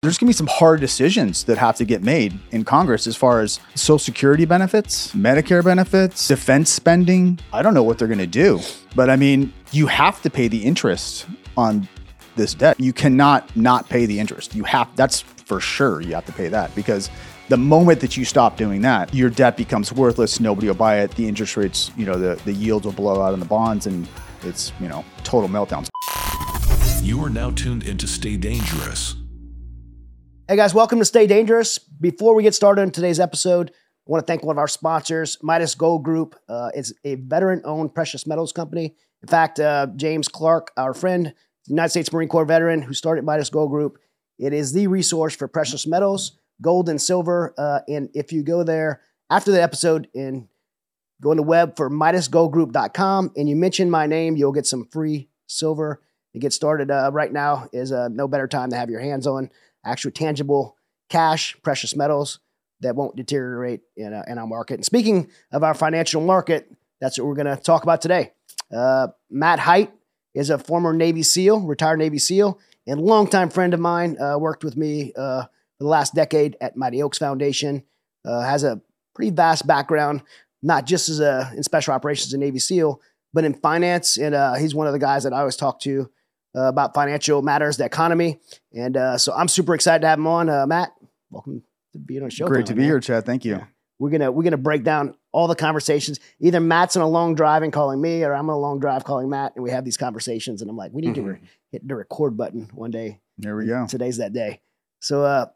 There's going to be some hard decisions that have to get made in Congress as far as Social Security benefits, Medicare benefits, defense spending. I don't know what they're going to do, but I mean, you have to pay the interest on this debt. You cannot not pay the interest. You have, that's for sure, you have to pay that because the moment that you stop doing that, your debt becomes worthless. Nobody will buy it. The interest rates, you know, the, the yields will blow out on the bonds and it's, you know, total meltdowns. You are now tuned into Stay Dangerous. Hey guys, welcome to Stay Dangerous. Before we get started in today's episode, I want to thank one of our sponsors, Midas Gold Group. Uh, it's a veteran-owned precious metals company. In fact, uh, James Clark, our friend, United States Marine Corps veteran who started Midas Gold Group, it is the resource for precious metals, gold and silver. Uh, and if you go there after the episode and go on the web for MidasGoldGroup.com and you mention my name, you'll get some free silver to get started. Uh, right now is uh, no better time to have your hands on actual tangible cash, precious metals that won't deteriorate in, in our market. And speaking of our financial market, that's what we're going to talk about today. Uh, Matt Heidt is a former Navy SEAL, retired Navy SEAL, and longtime friend of mine. Uh, worked with me uh, for the last decade at Mighty Oaks Foundation. Uh, has a pretty vast background, not just as a in special operations and Navy SEAL, but in finance. And uh, he's one of the guys that I always talk to about financial matters, the economy. And uh, so I'm super excited to have him on. Uh, Matt, welcome to being on the show. Great to be man. here, Chad. Thank you. Yeah. We're gonna we're gonna break down all the conversations. Either Matt's on a long drive and calling me, or I'm on a long drive calling Matt, and we have these conversations. And I'm like, we need mm-hmm. to re- hit the record button one day. There we go. Today's that day. So uh,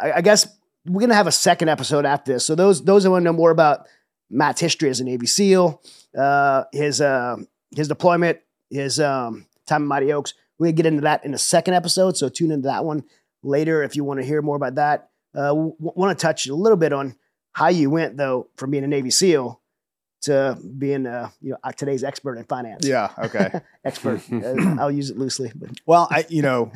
I, I guess we're gonna have a second episode after this. So those those who want to know more about Matt's history as a Navy SEAL, uh, his uh, his deployment, his um, time in Mighty Oaks. We're gonna get into that in the second episode, so tune into that one later if you want to hear more about that. Uh, w- want to touch a little bit on how you went though from being a Navy SEAL to being uh, you know today's expert in finance. Yeah. Okay. expert. uh, I'll use it loosely. But. Well, I you know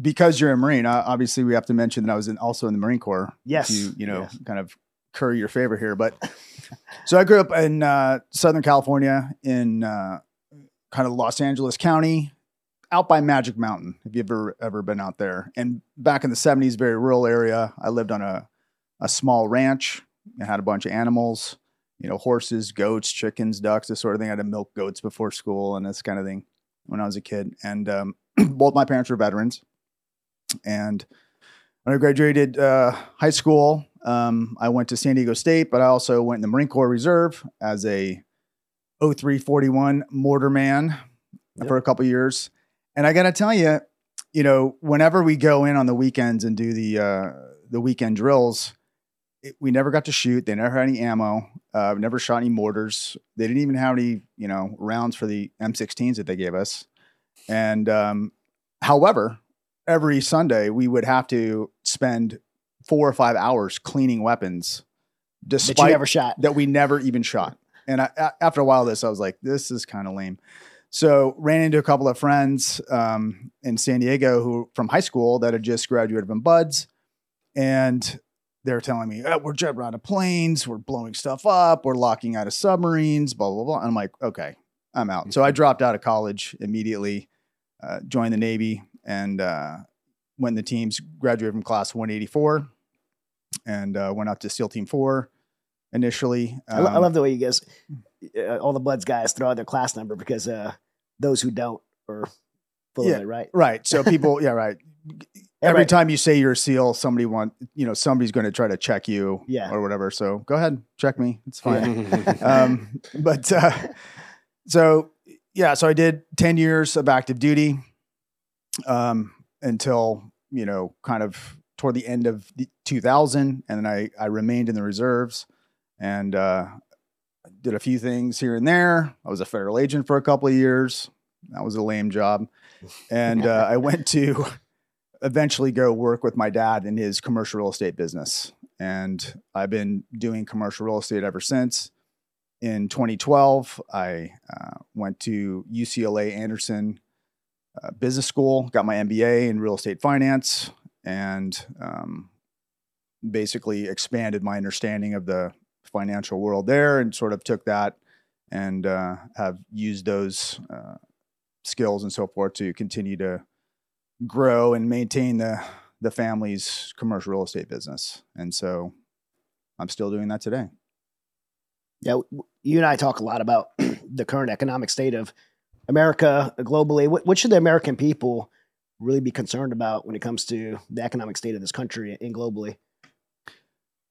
because you're a Marine, uh, obviously we have to mention that I was in, also in the Marine Corps. Yes. To you know yes. kind of curry your favor here, but so I grew up in uh, Southern California in uh, kind of Los Angeles County, out by Magic Mountain. Have you ever ever been out there? And back in the '70s, very rural area. I lived on a a small ranch. I had a bunch of animals, you know, horses, goats, chickens, ducks, this sort of thing. I had to milk goats before school and this kind of thing when I was a kid. And um, both my parents were veterans. And when I graduated uh, high school, um, I went to San Diego State, but I also went in the Marine Corps Reserve as a 0341 Mortarman yep. for a couple years. And I got to tell you, you know, whenever we go in on the weekends and do the uh, the weekend drills, it, we never got to shoot. They never had any ammo. Uh, never shot any mortars. They didn't even have any, you know, rounds for the M16s that they gave us. And um, however, every Sunday we would have to spend four or five hours cleaning weapons, despite that, never shot. that we never even shot. And I, after a while, this I was like, this is kind of lame. So ran into a couple of friends um, in San Diego who from high school that had just graduated from BUD/S, and they're telling me oh, we're jumping out of planes, we're blowing stuff up, we're locking out of submarines, blah blah blah. And I'm like, okay, I'm out. So I dropped out of college immediately, uh, joined the Navy, and uh, went in the teams. Graduated from class 184, and uh, went out to SEAL Team Four initially. Um, I, love the way you guys, uh, all the BUD/S guys, throw out their class number because uh, those who don't are full yeah, of it, right? Right. So people, yeah, right. Every right. time you say you're a SEAL, somebody want you know somebody's going to try to check you, yeah. or whatever. So go ahead, check me. It's fine. Yeah. um, but uh, so yeah, so I did ten years of active duty um, until you know kind of toward the end of 2000, and then I I remained in the reserves and uh, did a few things here and there. I was a federal agent for a couple of years. That was a lame job. And uh, I went to eventually go work with my dad in his commercial real estate business. And I've been doing commercial real estate ever since. In 2012, I uh, went to UCLA Anderson uh, Business School, got my MBA in real estate finance, and um, basically expanded my understanding of the financial world there and sort of took that and uh, have used those uh, skills and so forth to continue to grow and maintain the the family's commercial real estate business. And so I'm still doing that today. Yeah, you and I talk a lot about the current economic state of America globally. What, what should the American people really be concerned about when it comes to the economic state of this country and globally?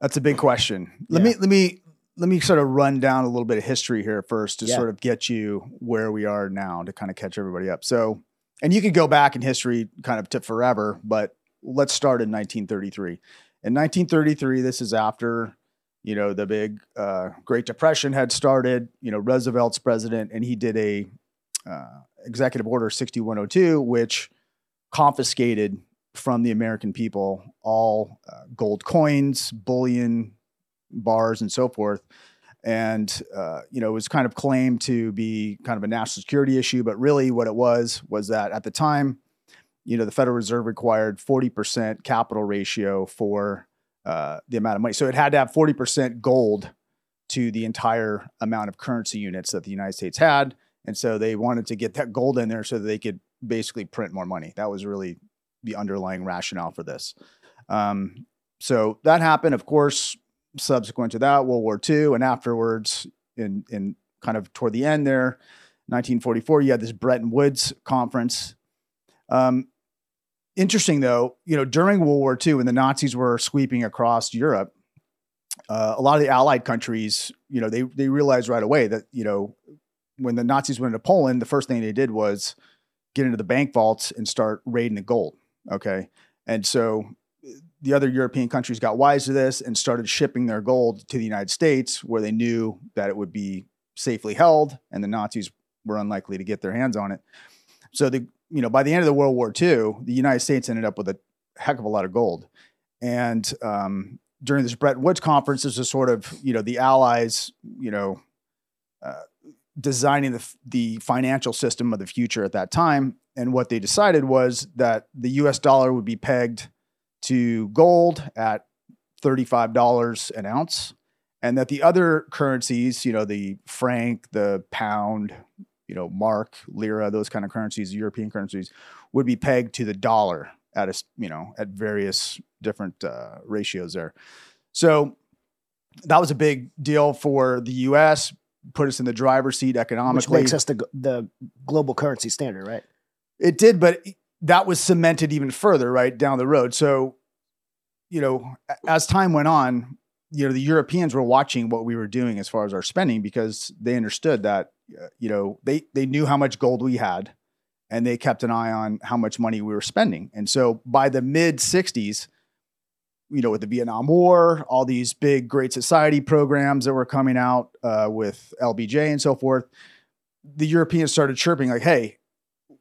That's a big question. Let Yeah. me let me let me sort of run down a little bit of history here first to Yeah. sort of get you where we are now to kind of catch everybody up. So, and you could go back in history kind of to forever, but let's start in 1933. In 1933, this is after you know the big uh, Great Depression had started. You know Roosevelt's president, and he did a uh, executive order 6102, which confiscated from the American people all uh, gold coins, bullion, bars, and so forth. And uh, you know, it was kind of claimed to be kind of a national security issue, but really, what it was was that at the time, you know, the Federal Reserve required forty percent capital ratio for uh, the amount of money, so it had to have forty percent gold to the entire amount of currency units that the United States had, and so they wanted to get that gold in there so that they could basically print more money. That was really the underlying rationale for this. Um, so that happened, of course. Subsequent to that, World War II, and afterwards, in in kind of toward the end there, 1944, you had this Bretton Woods conference. Um, interesting though, you know, during World War II, when the Nazis were sweeping across Europe, uh, a lot of the Allied countries, you know, they they realized right away that you know, when the Nazis went into Poland, the first thing they did was get into the bank vaults and start raiding the gold. Okay. And so the other European countries got wise to this and started shipping their gold to the United States where they knew that it would be safely held and the Nazis were unlikely to get their hands on it. So the you know by the end of the World War II, the United States ended up with a heck of a lot of gold. And um, during this Bretton Woods conference, this was sort of you know the Allies, you know, uh, designing the the financial system of the future at that time. And what they decided was that the U.S. dollar would be pegged to gold at thirty-five dollars an ounce, and that the other currencies, you know, the franc, the pound, you know, mark, lira, those kind of currencies, European currencies, would be pegged to the dollar at a, you know at various different uh, ratios there. So that was a big deal for the U.S. Put us in the driver's seat economically. Which makes us the, the global currency standard, right? It did, but that was cemented even further right down the road. So, you know, as time went on, you know, the Europeans were watching what we were doing as far as our spending because they understood that, uh, you know, they they knew how much gold we had, and they kept an eye on how much money we were spending. And so, by the mid '60s, you know, with the Vietnam War, all these big Great Society programs that were coming out uh, with LBJ and so forth, the Europeans started chirping like, "Hey,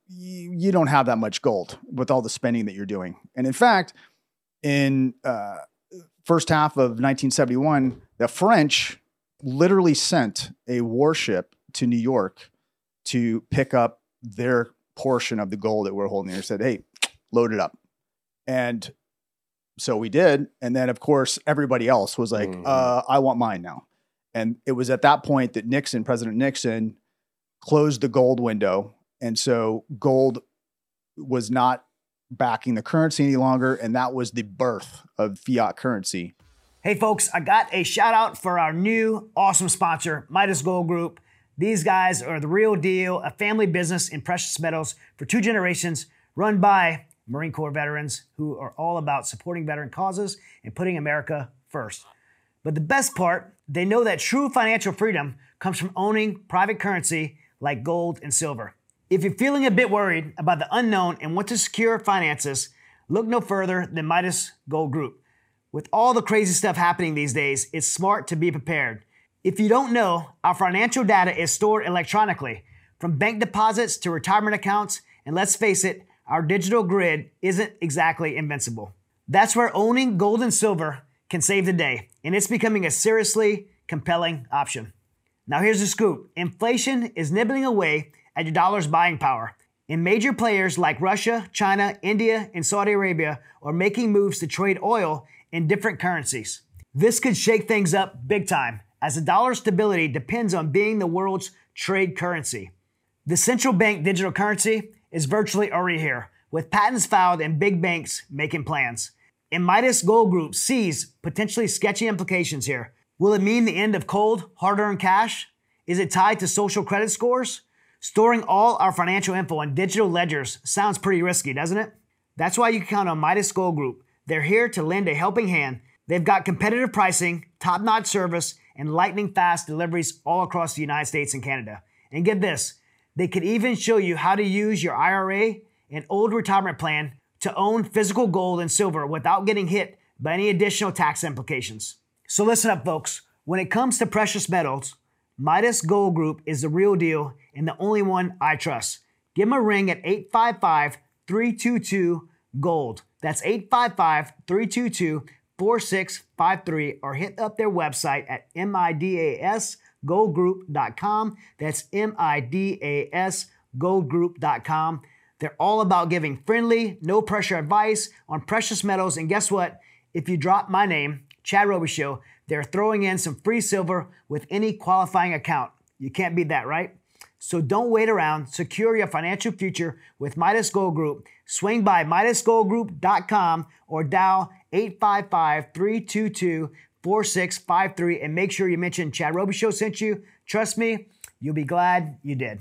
you, you don't have that much gold with all the spending that you're doing." And in fact, in uh, first half of 1971, the French literally sent a warship to New York to pick up their portion of the gold that we're holding there. Said, "Hey, load it up," and so we did. And then, of course, everybody else was like, Mhm. uh, "I want mine now." And it was at that point that Nixon, President Nixon, closed the gold window, and so gold was not backing the currency any longer, and that was the birth of fiat currency. Hey, folks, I got a shout out for our new awesome sponsor, Midas Gold Group. These guys are the real deal, a family business in precious metals for two generations, run by Marine Corps veterans who are all about supporting veteran causes and putting America first. But the best part, they know that true financial freedom comes from owning private currency like gold and silver. If you're feeling a bit worried about the unknown and want to secure finances, look no further than Midas Gold Group. With all the crazy stuff happening these days, it's smart to be prepared. If you don't know, our financial data is stored electronically, from bank deposits to retirement accounts, and let's face it, our digital grid isn't exactly invincible. That's where owning gold and silver can save the day, and it's becoming a seriously compelling option. Now, here's the scoop inflation is nibbling away at your dollar's buying power. And major players like Russia, China, India, and Saudi Arabia are making moves to trade oil in different currencies. This could shake things up big time, as the dollar's stability depends on being the world's trade currency. The central bank digital currency is virtually already here, with patents filed and big banks making plans. And Midas Gold Group sees potentially sketchy implications here. Will it mean the end of cold, hard earned cash? Is it tied to social credit scores? Storing all our financial info on digital ledgers sounds pretty risky, doesn't it? That's why you can count on Midas Gold Group. They're here to lend a helping hand. They've got competitive pricing, top notch service, and lightning fast deliveries all across the United States and Canada. And get this, they could even show you how to use your IRA and old retirement plan to own physical gold and silver without getting hit by any additional tax implications. So listen up, folks. When it comes to precious metals, Midas Gold Group is the real deal and the only one I trust. Give them a ring at 855 322 Gold. That's 855 322 4653 or hit up their website at midasgoldgroup.com. That's midasgoldgroup.com. They're all about giving friendly, no pressure advice on precious metals. And guess what? If you drop my name, Chad Robichaux, they're throwing in some free silver with any qualifying account. You can't beat that, right? So don't wait around. Secure your financial future with Midas Gold Group. Swing by MidasGoldGroup.com or dial 855-322-4653 and make sure you mention Chad Robichaux sent you. Trust me, you'll be glad you did.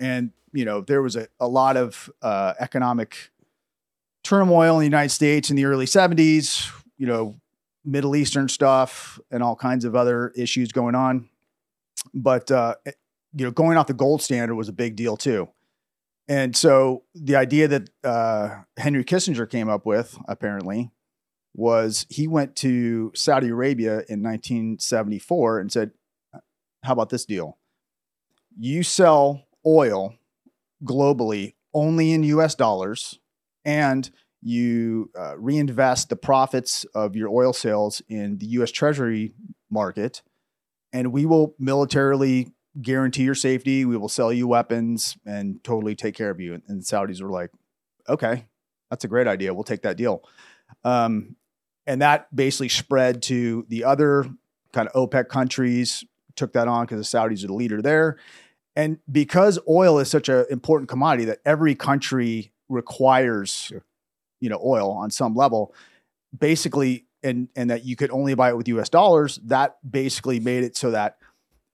And, you know, there was a, a lot of uh, economic turmoil in the United States in the early 70s, you know, Middle Eastern stuff and all kinds of other issues going on. But, uh, you know, going off the gold standard was a big deal too. And so the idea that uh, Henry Kissinger came up with, apparently, was he went to Saudi Arabia in 1974 and said, How about this deal? You sell oil globally only in US dollars, and you uh, reinvest the profits of your oil sales in the US Treasury market, and we will militarily guarantee your safety. We will sell you weapons and totally take care of you. And, and Saudis were like, okay, that's a great idea. We'll take that deal. Um, and that basically spread to the other kind of OPEC countries, took that on because the Saudis are the leader there. And because oil is such an important commodity that every country requires, you know, oil on some level, basically, and and that you could only buy it with U.S. dollars, that basically made it so that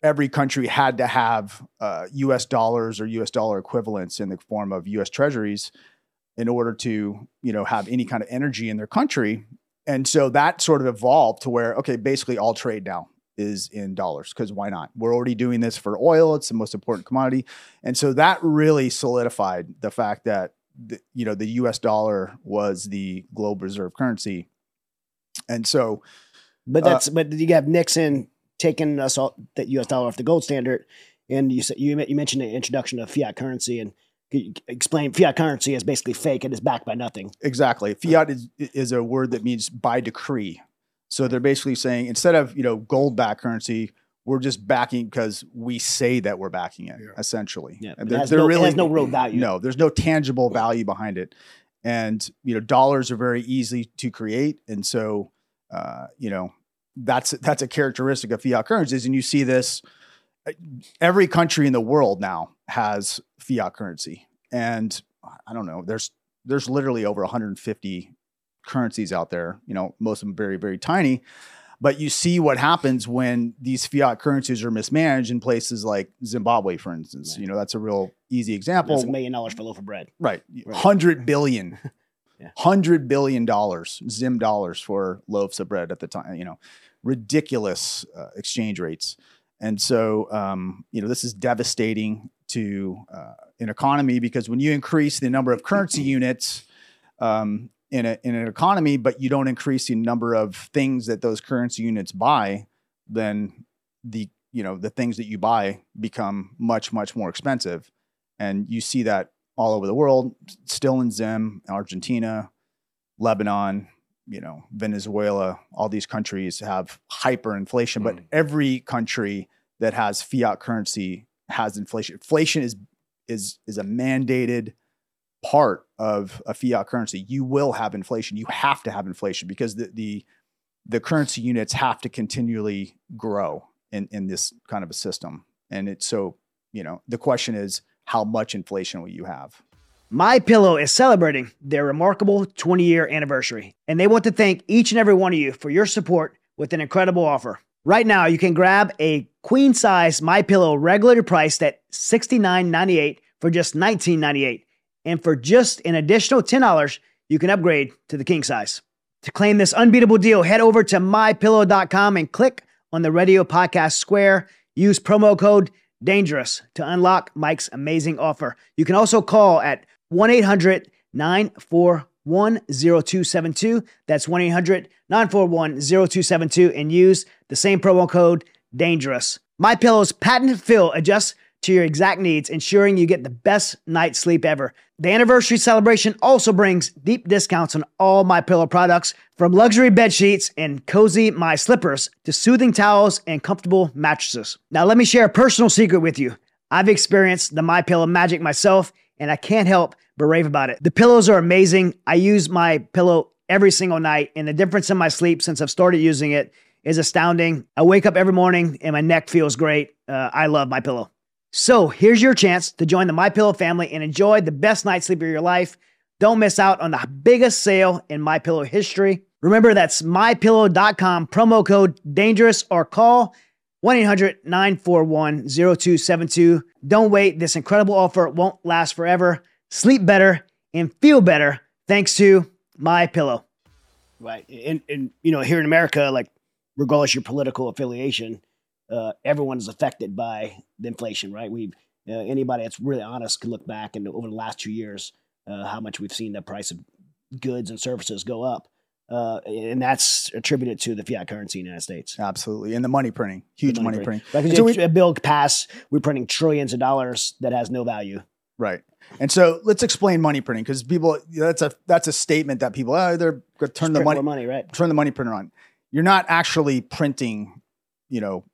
every country had to have uh, U.S. dollars or U.S. dollar equivalents in the form of U.S. treasuries in order to, you know, have any kind of energy in their country. And so that sort of evolved to where, okay, basically all trade now is in dollars because why not? We're already doing this for oil; it's the most important commodity, and so that really solidified the fact that the, you know the U.S. dollar was the global reserve currency, and so. But that's uh, but you have Nixon taking us all that U.S. dollar off the gold standard, and you said you you mentioned the introduction of fiat currency and explain fiat currency is basically fake and is backed by nothing. Exactly. Fiat is is a word that means by decree. So they're basically saying instead of you know gold backed currency, we're just backing because we say that we're backing it. Yeah. Essentially, yeah. There, has, no, really, has no real value. No, there's no tangible value behind it, and you know dollars are very easy to create, and so uh, you know that's that's a characteristic of fiat currencies, and you see this. Uh, every country in the world now has fiat currency, and I don't know. There's there's literally over 150 currencies out there. You know, most of them very very tiny, but you see what happens when these fiat currencies are mismanaged in places like Zimbabwe, for instance. Right. You know, that's a real easy example. That's a million dollars for a loaf of bread. Right, right. hundred billion. Hundred billion dollars, Zim dollars for loaves of bread at the time. You know, ridiculous uh, exchange rates. And so, um, you know, this is devastating to uh, an economy because when you increase the number of currency units um, in, a, in an economy, but you don't increase the number of things that those currency units buy, then the you know the things that you buy become much much more expensive, and you see that all over the world. Still in Zim, Argentina, Lebanon, you know, Venezuela, all these countries have hyperinflation, mm. but every country that has fiat currency has inflation. Inflation is is is a mandated part of a fiat currency. You will have inflation. You have to have inflation because the the the currency units have to continually grow in in this kind of a system. And it's so, you know, the question is how much inflation will you have? My Pillow is celebrating their remarkable 20-year anniversary, and they want to thank each and every one of you for your support with an incredible offer. Right now, you can grab a queen size My Pillow regulator priced at $69.98 for just $19.98. And for just an additional $10, you can upgrade to the king size. To claim this unbeatable deal, head over to mypillow.com and click on the radio podcast square. Use promo code DANGEROUS to unlock Mike's amazing offer. You can also call at 1 800 941 0272. That's 1 800 941 0272 and use the same promo code DANGEROUS. My Pillow's patented fill adjusts to your exact needs, ensuring you get the best night's sleep ever. The anniversary celebration also brings deep discounts on all My Pillow products, from luxury bed sheets and cozy My Slippers to soothing towels and comfortable mattresses. Now, let me share a personal secret with you. I've experienced the My Pillow magic myself, and I can't help but rave about it. The pillows are amazing. I use my pillow every single night, and the difference in my sleep since I've started using it is astounding. I wake up every morning and my neck feels great. Uh, I love my pillow. So here's your chance to join the My Pillow family and enjoy the best night's sleep of your life. Don't miss out on the biggest sale in My Pillow history. Remember that's mypillow.com promo code dangerous or call 1-800-941-0272. Don't wait. This incredible offer won't last forever. Sleep better and feel better thanks to My Pillow. Right. And, and, you know, here in America, like, regardless your political affiliation, uh, everyone is affected by the inflation, right? We've, uh, anybody that's really honest can look back and over the last two years, uh, how much we've seen the price of goods and services go up. Uh, and that's attributed to the fiat currency in the United States. Absolutely. And the money printing, huge money, print. printing. Like So we- a bill pass, we're printing trillions of dollars that has no value. Right. And so let's explain money printing because people that's a that's a statement that people oh they're going to turn the money money, right? turn the money printer on. You're not actually printing, you know,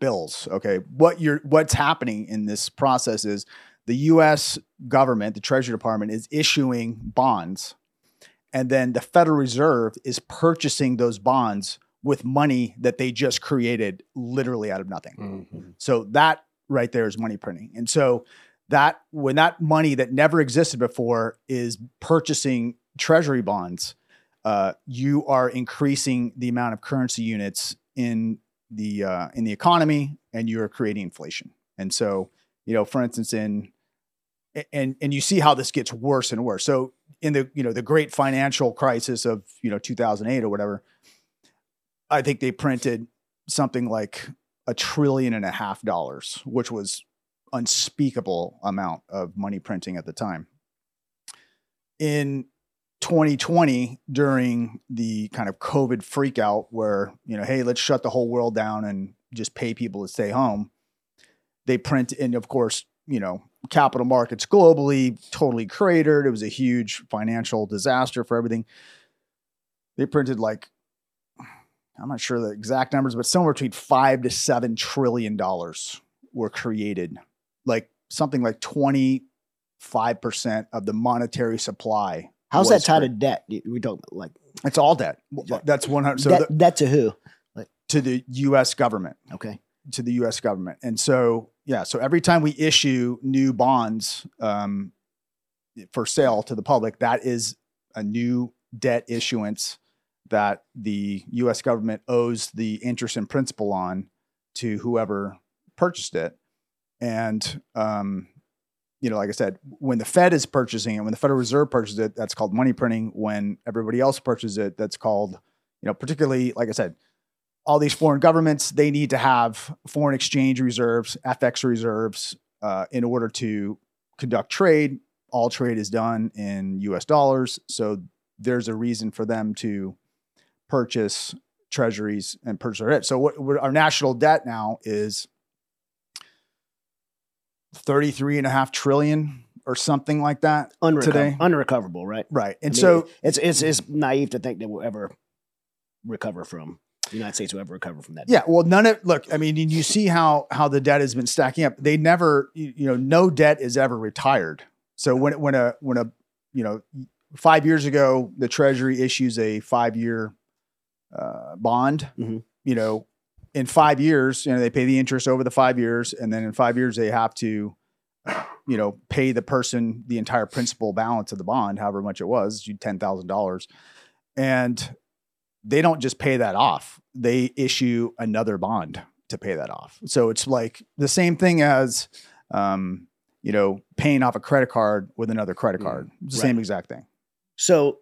bills. Okay. What you're what's happening in this process is the US government, the Treasury Department, is issuing bonds, and then the Federal Reserve is purchasing those bonds with money that they just created literally out of nothing. So that right there is money printing. And so that when that money that never existed before is purchasing treasury bonds, uh, you are increasing the amount of currency units in the uh, in the economy, and you are creating inflation. And so, you know, for instance, in and and you see how this gets worse and worse. So in the you know the great financial crisis of you know 2008 or whatever, I think they printed something like a trillion and a half dollars, which was unspeakable amount of money printing at the time. In 2020, during the kind of COVID freakout, where you know, hey, let's shut the whole world down and just pay people to stay home, they print, and of course, you know, capital markets globally totally cratered. It was a huge financial disaster for everything. They printed like I'm not sure the exact numbers, but somewhere between five to seven trillion dollars were created. Like something like 25% of the monetary supply. How's that tied to debt? We don't like It's all debt. That's 100. So debt, the, debt to who? to the US government, Okay. to the US government. And so, yeah, so every time we issue new bonds um, for sale to the public, that is a new debt issuance that the US government owes the interest and principal on to whoever purchased it. And, um, you know, like I said, when the Fed is purchasing it, when the Federal Reserve purchases it, that's called money printing. When everybody else purchases it, that's called, you know, particularly, like I said, all these foreign governments, they need to have foreign exchange reserves, FX reserves, uh, in order to conduct trade. All trade is done in US dollars. So there's a reason for them to purchase treasuries and purchase our debt. So what, what our national debt now is 33 and a half trillion or something like that Unrecover- today. unrecoverable, right? Right. And I mean, so it's it's it's naive to think that we'll ever recover from the United States will ever recover from that. Yeah, well, none of look. I mean, you see how how the debt has been stacking up. They never, you you know, no debt is ever retired. So when when a when a you know five years ago the Treasury issues a five year uh, bond, Mhm. you know, in five years, you know, they pay the interest over the five years, and then in five years they have to you know, pay the person the entire principal balance of the bond, however much it was, you ten thousand dollars, and they don't just pay that off; they issue another bond to pay that off. So it's like the same thing as, um, you know, paying off a credit card with another credit Mm, card. It's the right. same exact thing. So,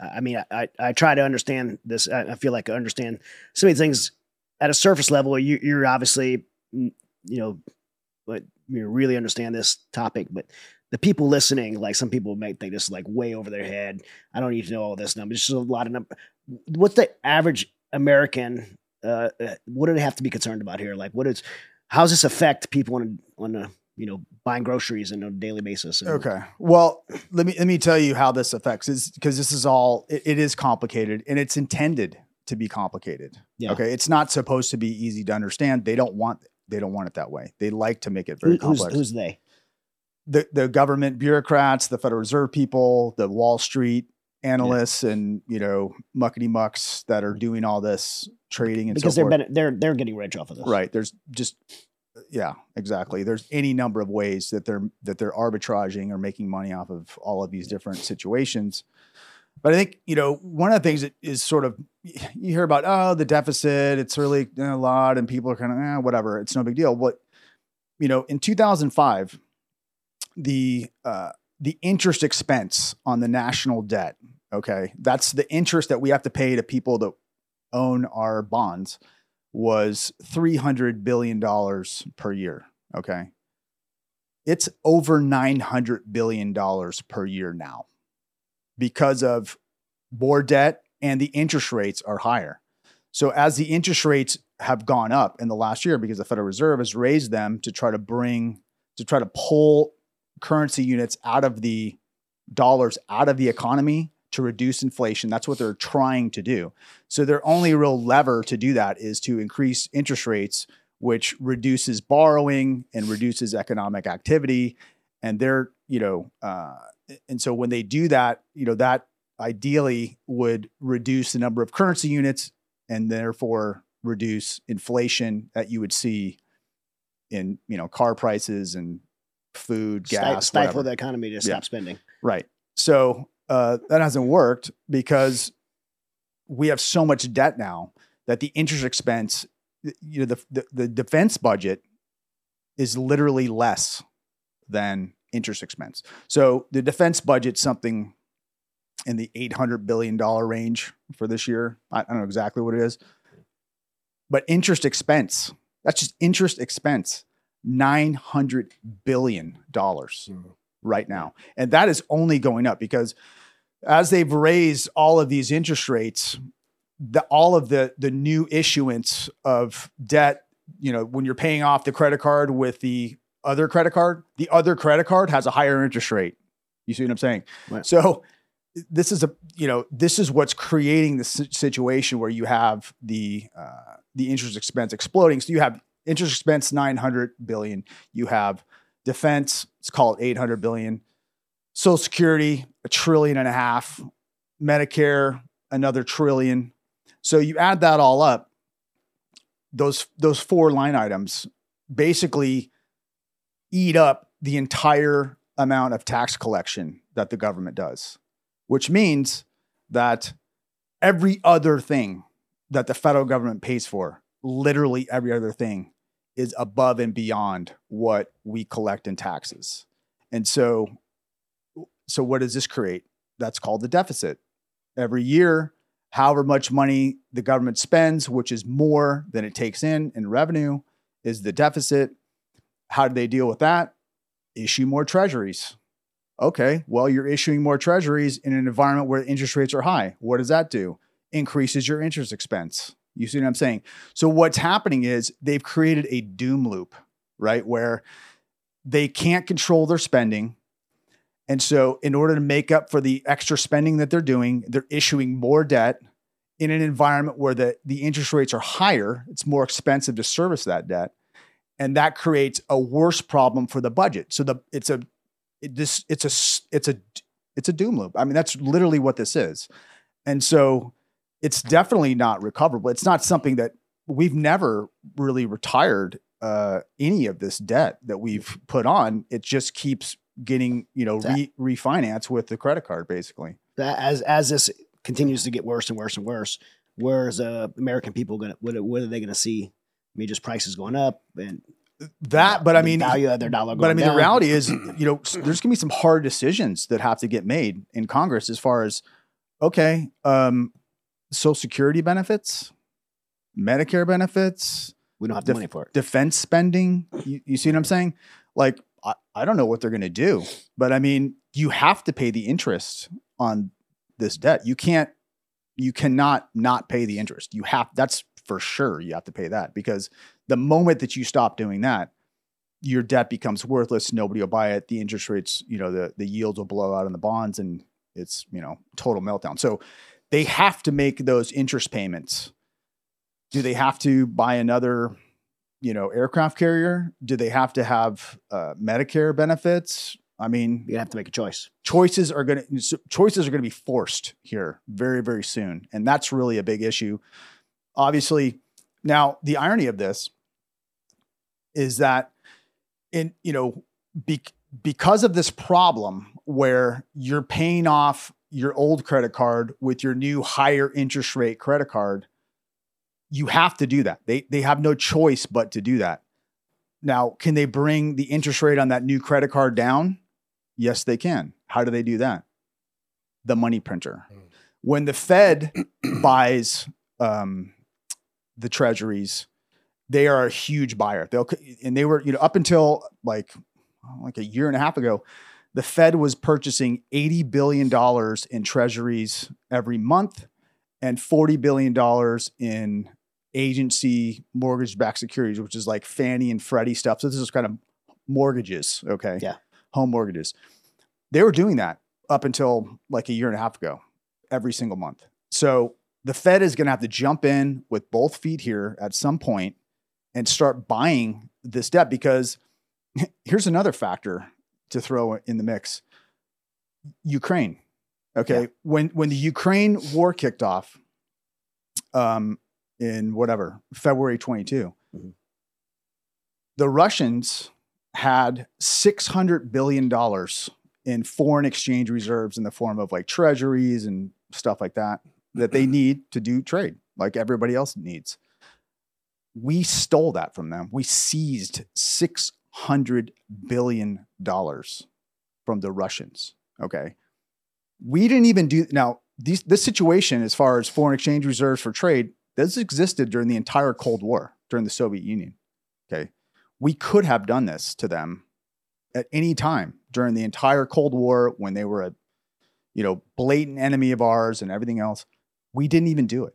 I mean, I, I, try to understand this. I, feel like I understand so many things at a surface level. You, you're obviously, mm, you know, but you really understand this topic. But the people listening, like some people may think this is like way over their head. I don't need to know all this numbers. Just a lot of. What's the average American? Uh, uh, what do they have to be concerned about here? Like, what is? How does this affect people on on a you know buying groceries on a daily basis? And- Okay. Well, let me let me tell you how this affects is because this is all it, it is complicated and it's intended to be complicated. Yeah. Okay. It's not supposed to be easy to understand. They don't want they don't want it that way. They like to make it very Who- complex. who's they? the the government bureaucrats, the Federal Reserve people, the Wall Street analysts, and you know muckety mucks that are mm. doing all this trading and because so they're forth. ben- they're they're getting rich off of this. Right. There's just yeah, exactly. There's any number of ways that they're that they're arbitraging or making money off of all of these different situations. But I think you know one of the things that is sort of you hear about oh the deficit it's really a lot and people are kind of eh, whatever it's no big deal. What you know in 2005 the uh, the interest expense on the national debt okay that's the interest that we have to pay to people that own our bonds was $300 billion per year. Okay. It's over $900 billion per year now because of more debt and the interest rates are higher. So, as the interest rates have gone up in the last year, because the Federal Reserve has raised them to try to bring, to try to pull currency units out of the dollars out of the economy to reduce inflation. That's what they're trying to do. So their only real lever to do that is to increase interest rates, which reduces borrowing and reduces economic activity. And they're, you know, uh, and so when they do that, you know, that ideally would reduce the number of currency units and therefore reduce inflation that you would see in, you know, car prices and food, gas, stifle whatever. the economy to Yeah. stop spending. Right. So uh, that hasn't worked because we have so much debt now that the interest expense, you know, the, the, the defense budget is literally less than interest expense. So the defense budget's something in the $800 billion range for this year. I, I don't know exactly what it is. But interest expense, that's just interest expense, $900 billion right now. And that is only going up because as they've raised all of these interest rates, the, all of the the new issuance of debt, you know, when you're paying off the credit card with the other credit card, the other credit card has a higher interest rate. You see what I'm saying? Right. So this is a you know this is what's creating the situation where you have the uh, the interest expense exploding. So you have interest expense 900 billion. You have defense, let's call it 800 billion. Social Security, a trillion and a half. Medicare, another trillion. So you add that all up, those those four line items basically eat up the entire amount of tax collection that the government does, which means that every other thing that the federal government pays for, literally every other thing, is above and beyond what we collect in taxes. And so, so what does this create? That's called the deficit. Every year, however much money the government spends, which is more than it takes in in revenue, is the deficit. How do they deal with that? Issue more treasuries. Okay, well, you're issuing more treasuries in an environment where interest rates are high. What does that do? Increases your interest expense. You see what I'm saying? So, what's happening is they've created a doom loop, right? Where they can't control their spending. And so, in order to make up for the extra spending that they're doing, they're issuing more debt in an environment where the, the interest rates are higher. It's more expensive to service that debt. And that creates a worse problem for the budget. So the it's a it, this it's a it's a it's a doom loop. I mean, that's literally what this is. And so it's definitely not recoverable. It's not something that we've never really retired uh, any of this debt that we've put on. It just keeps getting you know re- refinanced with the credit card, basically. That as as this continues to get worse and worse and worse, where's uh, American people gonna what, what are they gonna see? I mean, just prices going up and That, but I mean, value of their dollar. but I mean, down. the reality is, you know, there's gonna be some hard decisions that have to get made in Congress as far as, okay, um, Social Security benefits, Medicare benefits, we don't have the def- money for it. defense spending. You, you see what I'm saying? Like, I, I don't know what they're going to do, but I mean, you have to pay the interest on this debt. You can't, you cannot not pay the interest. You have, that's for sure. You have to pay that because the moment that you stop doing that, your debt becomes worthless. Nobody will buy it. The interest rates, you know, the, the yields will blow out on the bonds and it's, you know, total meltdown. So they have to make those interest payments. Do they have to buy another you know, aircraft carrier? Do they have to have uh, Medicare benefits? I mean, You have to make a choice. choices are going to choices are going to be forced here very very soon, and that's really a big issue. Obviously, now the irony of this is that in you know be, because of this problem where you're paying off your old credit card with your new higher interest rate credit card you have to do that. They they have no choice but to do that. Now can they bring the interest rate on that new credit card down? Yes they can. How do they do that? The money printer. Mm. when the fed buys um, the treasuries they are a huge buyer. They'll and they were you know up until like like a year and a half ago, the Fed was purchasing eighty billion dollars in treasuries every month and forty billion dollars in agency mortgage-backed securities, which is like Fannie and Freddie stuff. So this is kind of mortgages, okay? Yeah. home mortgages. They were doing that up until like a year and a half ago, every single month. So the Fed is going to have to jump in with both feet here at some point and start buying this debt because here's another factor to throw in the mix Ukraine. Okay. Yeah. When when the Ukraine war kicked off um in whatever, February 22. Mhm. The Russians had 600 billion dollars in foreign exchange reserves in the form of like treasuries and stuff like that that they need to do trade like everybody else needs. We stole that from them. We seized 600 billion dollars from the Russians, okay? We didn't even do now these this situation as far as foreign exchange reserves for trade this existed during the entire Cold War during the Soviet Union. Okay. We could have done this to them at any time during the entire Cold War when they were a you know blatant enemy of ours and everything else. We didn't even do it.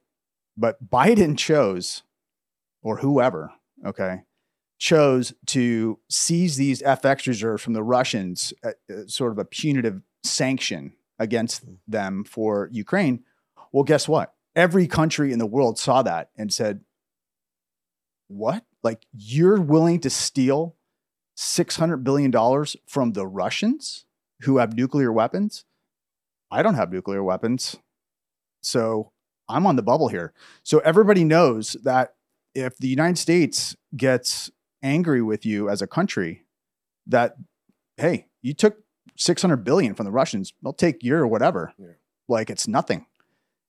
But Biden chose or whoever, okay, chose to seize these FX reserves from the Russians at, at sort of a punitive sanction against hmm. them for Ukraine. Well, guess what? Every country in the world saw that and said, What? Like, you're willing to steal $600 billion from the Russians who have nuclear weapons? I don't have nuclear weapons. So I'm on the bubble here. So everybody knows that if the United States gets angry with you as a country, that, hey, you took 600 billion from the Russians, they'll take your whatever. Yeah. Like it's nothing.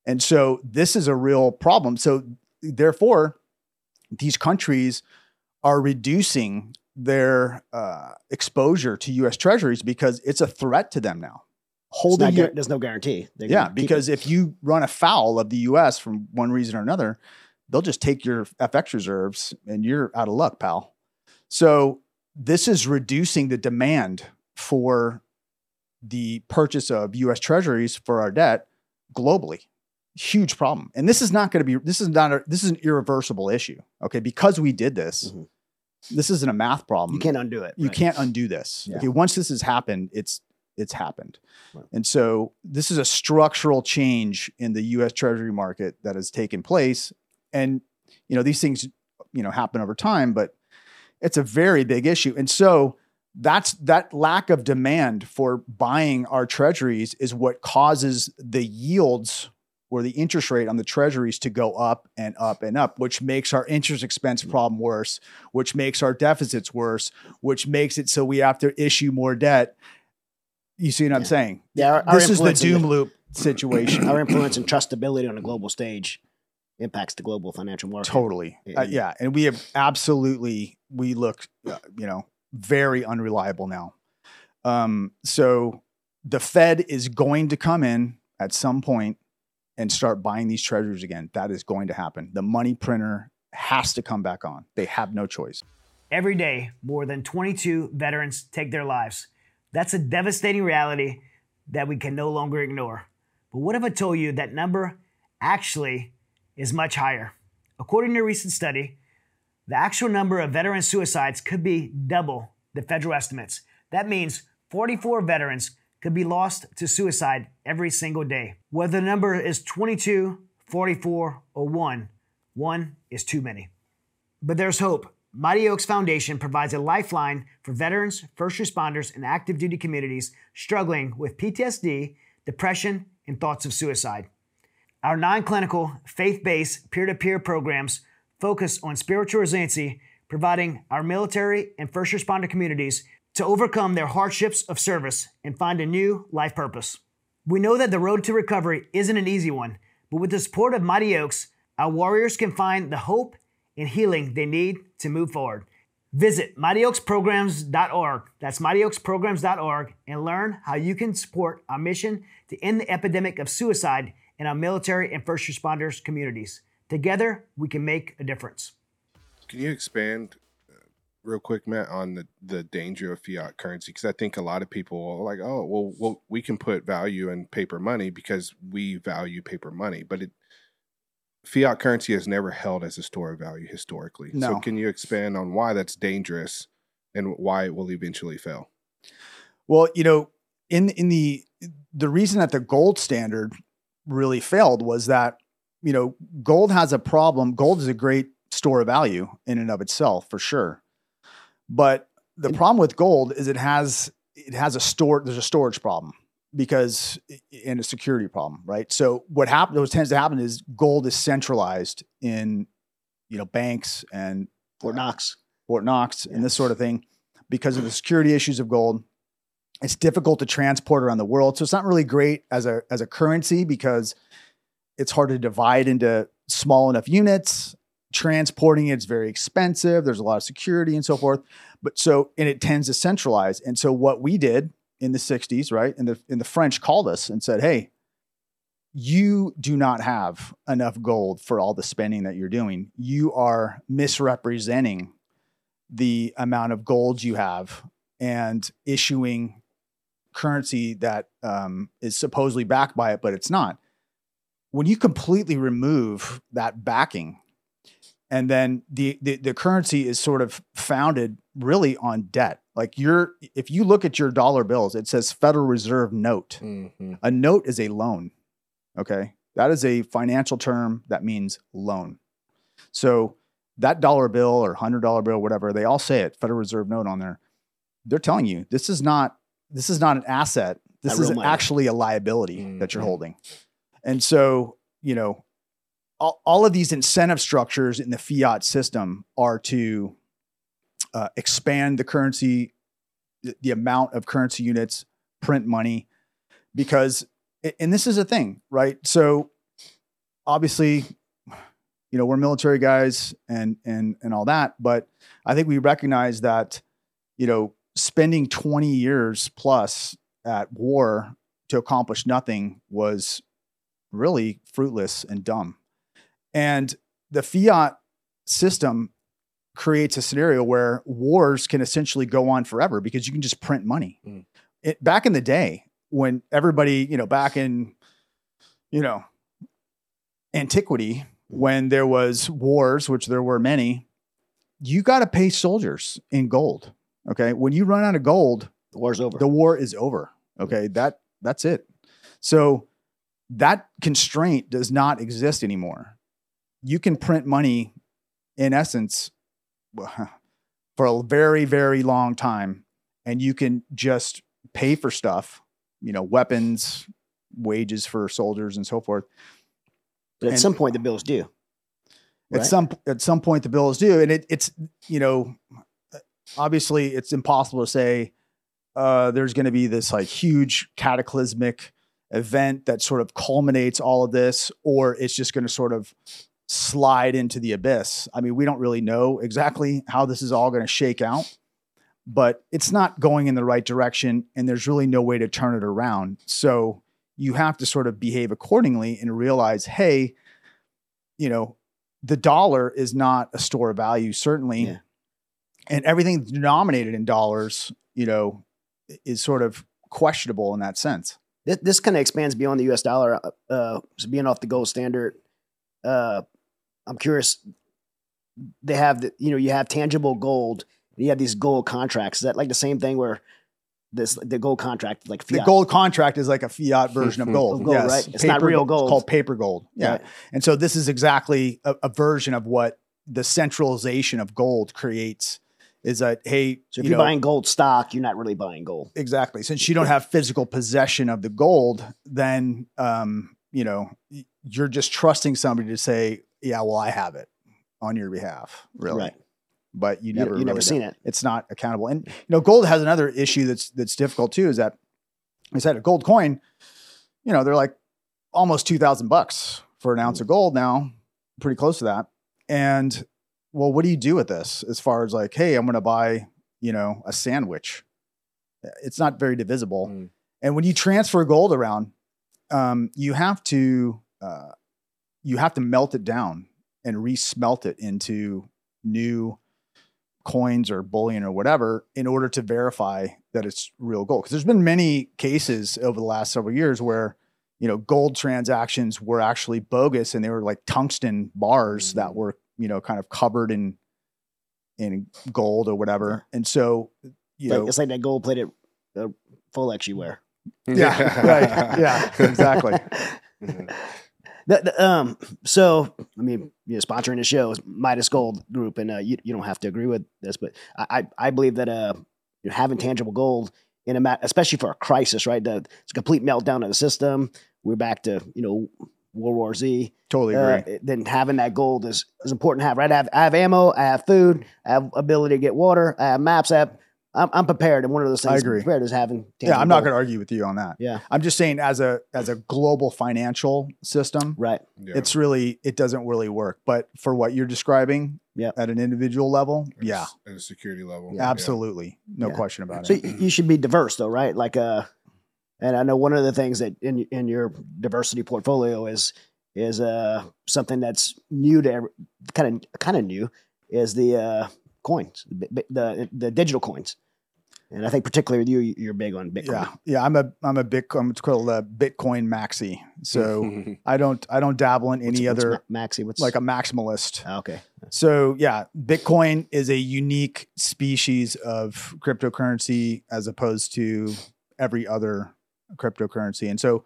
And so this is a real problem. So therefore, these countries are reducing their uh, exposure to U.S. Treasuries because it's a threat to them now. Holding guar- there's no guarantee. They're yeah, because if you run afoul of the U.S. from one reason or another, they'll just take your FX reserves and you're out of luck, pal. So this is reducing the demand for the purchase of U.S. Treasuries for our debt globally. Huge problem, and this is not going to be. This is not. A, this is an irreversible issue. Okay, because we did this. Mhm. This isn't a math problem you can't undo it. you right? can't undo this. Yeah. Okay, once this has happened, it's it's happened. Right. And so this is a structural change in the US Treasury market that has taken place. And you know, these things, you know, happen over time, but it's a very big issue. And so that's that lack of demand for buying our treasuries is what causes the yields or the interest rate on the treasuries to go up and up and up, which makes our interest expense problem worse, which makes our deficits worse, which makes it so we have to issue more debt. You see what I'm saying? Yeah, our, our This is the doom loop situation. our influence and trustability on a global stage impacts the global financial market. Totally. Uh, yeah. And we have absolutely, we look, uh, you know, very unreliable now. Um, so the Fed is going to come in at some point and start buying these treasuries again. That is going to happen. The money printer has to come back on. They have no choice. Every day, more than 22 veterans take their lives. That's a devastating reality that we can no longer ignore. But what if I told you that number actually is much higher? According to a recent study, the actual number of veteran suicides could be double the federal estimates. That means 44 veterans could be lost to suicide every single day. Whether the number is 22, 44, or 1, 1 is too many. But there's hope. Mighty Oaks Foundation provides a lifeline for veterans, first responders, and active duty communities struggling with PTSD, depression, and thoughts of suicide. Our non clinical, faith based, peer to peer programs focus on spiritual resiliency, providing our military and first responder communities to overcome their hardships of service and find a new life purpose. We know that the road to recovery isn't an easy one, but with the support of Mighty Oaks, our warriors can find the hope and healing they need to move forward. Visit mightyoaksprograms.org. That's mightyoaksprograms.org and learn how you can support our mission to end the epidemic of suicide in our military and first responders communities. Together, we can make a difference. Can you expand uh, real quick, Matt, on the, the danger of fiat currency? Because I think a lot of people are like, oh, well, well, we can put value in paper money because we value paper money, but it fiat currency has never held as a store of value historically. So can you expand on why that's dangerous and why it will eventually fail? Well, you know, in in the the reason that the gold standard really failed was that you know gold has a problem. Gold is a great store of value in and of itself, for sure. But the problem with gold is it has it has a store. There's a storage problem because and a security problem, right? So what happens? What tends to happen is gold is centralized in you know banks and Fort Knox. Fort Knox Yeah. and this sort of thing because of the security issues of gold. It's difficult to transport around the world. So it's not really great as a as a currency because it's hard to divide into small enough units. Transporting it's very expensive. There's a lot of security and so forth. But so and it tends to centralize. And so what we did in the 60s, right? And the and the French called us and said, Hey, you do not have enough gold for all the spending that you're doing. You are misrepresenting the amount of gold you have and issuing currency that um, is supposedly backed by it, but it's not. When you completely remove that backing, and then the, the the currency is sort of founded really on debt. Like you're, if you look at your dollar bills, it says Federal Reserve note. Mm-hmm. A note is a loan. Okay. That is a financial term that means loan. So that dollar bill or hundred dollar bill, whatever, they all say it, Federal Reserve note on there. They're telling you this is not this is not an asset. This Not is actually a liability that you're Mhm. holding. And so, you know, all, all of these incentive structures in the fiat system are to uh, expand the currency, the, the amount of currency units, print money, because, and this is a thing, right? So obviously, you know, we're military guys and and and all that, but I think we recognize that, you know, spending 20 years plus at war to accomplish nothing was really fruitless and dumb. And the fiat system creates a scenario where wars can essentially go on forever because you can just print money. Mm. It, back in the day, when everybody, you know, back in, you know, antiquity, when there was wars, which there were many, you got to pay soldiers in gold. Okay, when you run out of gold, The war's over. the war is over. Okay, that that's it. So that constraint does not exist anymore. You can print money, in essence, for a very very long time, and you can just pay for stuff, you know, weapons, wages for soldiers, and so forth. But at And- some point, the bills due. At Right? some at some point, the bill is due, and it, it's you know, obviously, it's impossible to say uh, there's going to be this like huge cataclysmic event that sort of culminates all of this, or it's just going to sort of slide into the abyss. I mean, we don't really know exactly how this is all going to shake out, but it's not going in the right direction, and there's really no way to turn it around. So you have to sort of behave accordingly and realize, hey, you know, the dollar is not a store of value, certainly. Yeah. And everything denominated in dollars, you know, is sort of questionable in that sense. This, this kind of expands beyond the U.S. dollar, uh, uh, so being off the gold standard. Uh, I'm curious. They have the, you know, you have tangible gold. You have these gold contracts. Is that like the same thing where this the gold contract like The gold contract is like a fiat version of gold. Of gold, yes. right? It's not real gold. It's called paper gold. Yeah. Right. And so this is exactly a, a version of what the centralization of gold creates is that, hey, So if you you're know, buying gold stock, you're not really buying gold. exactly since you don't have physical possession of the gold then um you know you're just trusting somebody to say yeah well i have it on your behalf really Right. but you You, never you never really seen know. it. it's not accountable and you know gold has another issue that's that's difficult too is that i said a gold coin you know they're like almost 2000 bucks for an ounce of gold now pretty close to that and well what do you do with this as far as like hey i'm going to buy you know a sandwich it's not very divisible Mm. and when you transfer gold around um, you have to uh, you have to melt it down and resmelt it into new coins or bullion or whatever in order to verify that it's real gold. Because there's been many cases over the last several years where you know gold transactions were actually bogus and they were like tungsten bars that were you know kind of covered in in gold or whatever. And so you Like, know it's like that gold plated uh, Folex you wear. yeah right yeah exactly The, the, um, so I mean, you know, sponsoring the show is Midas Gold Group, and uh, you you don't have to agree with this, but I I, I believe that uh, you know, having tangible gold in a mat, especially for a crisis, right? The, it's a complete meltdown of the system. We're back to you know World War Z. totally Uh, agree then having that gold is is important to have. Right? I have I have ammo, I have food, I have ability to get water, I have maps. I have, I'm I'm prepared, and one of those things I I'm agree. prepared is having. yeah i'm not going to argue with you on that Yeah. i'm just saying as a as a global financial system Right. Yeah. it's really it doesn't really work but for what you're describing Yep. at an individual level At yeah s- At a security level. absolutely no Yeah. question about So it y- you should be diverse, though, right? Like, uh, and I know one of the things that in in your diversity portfolio is is uh something that's new to kind of kind of new is the uh coins, the the the digital coins, and I think particularly with you, you're big on Bitcoin. yeah yeah i'm a i'm a big i'm called a bitcoin maxi so i don't i don't dabble in any what's other Ma- maxi? What's like a maximalist Ah, okay? So yeah, Bitcoin is a unique species of cryptocurrency as opposed to every other cryptocurrency. And so,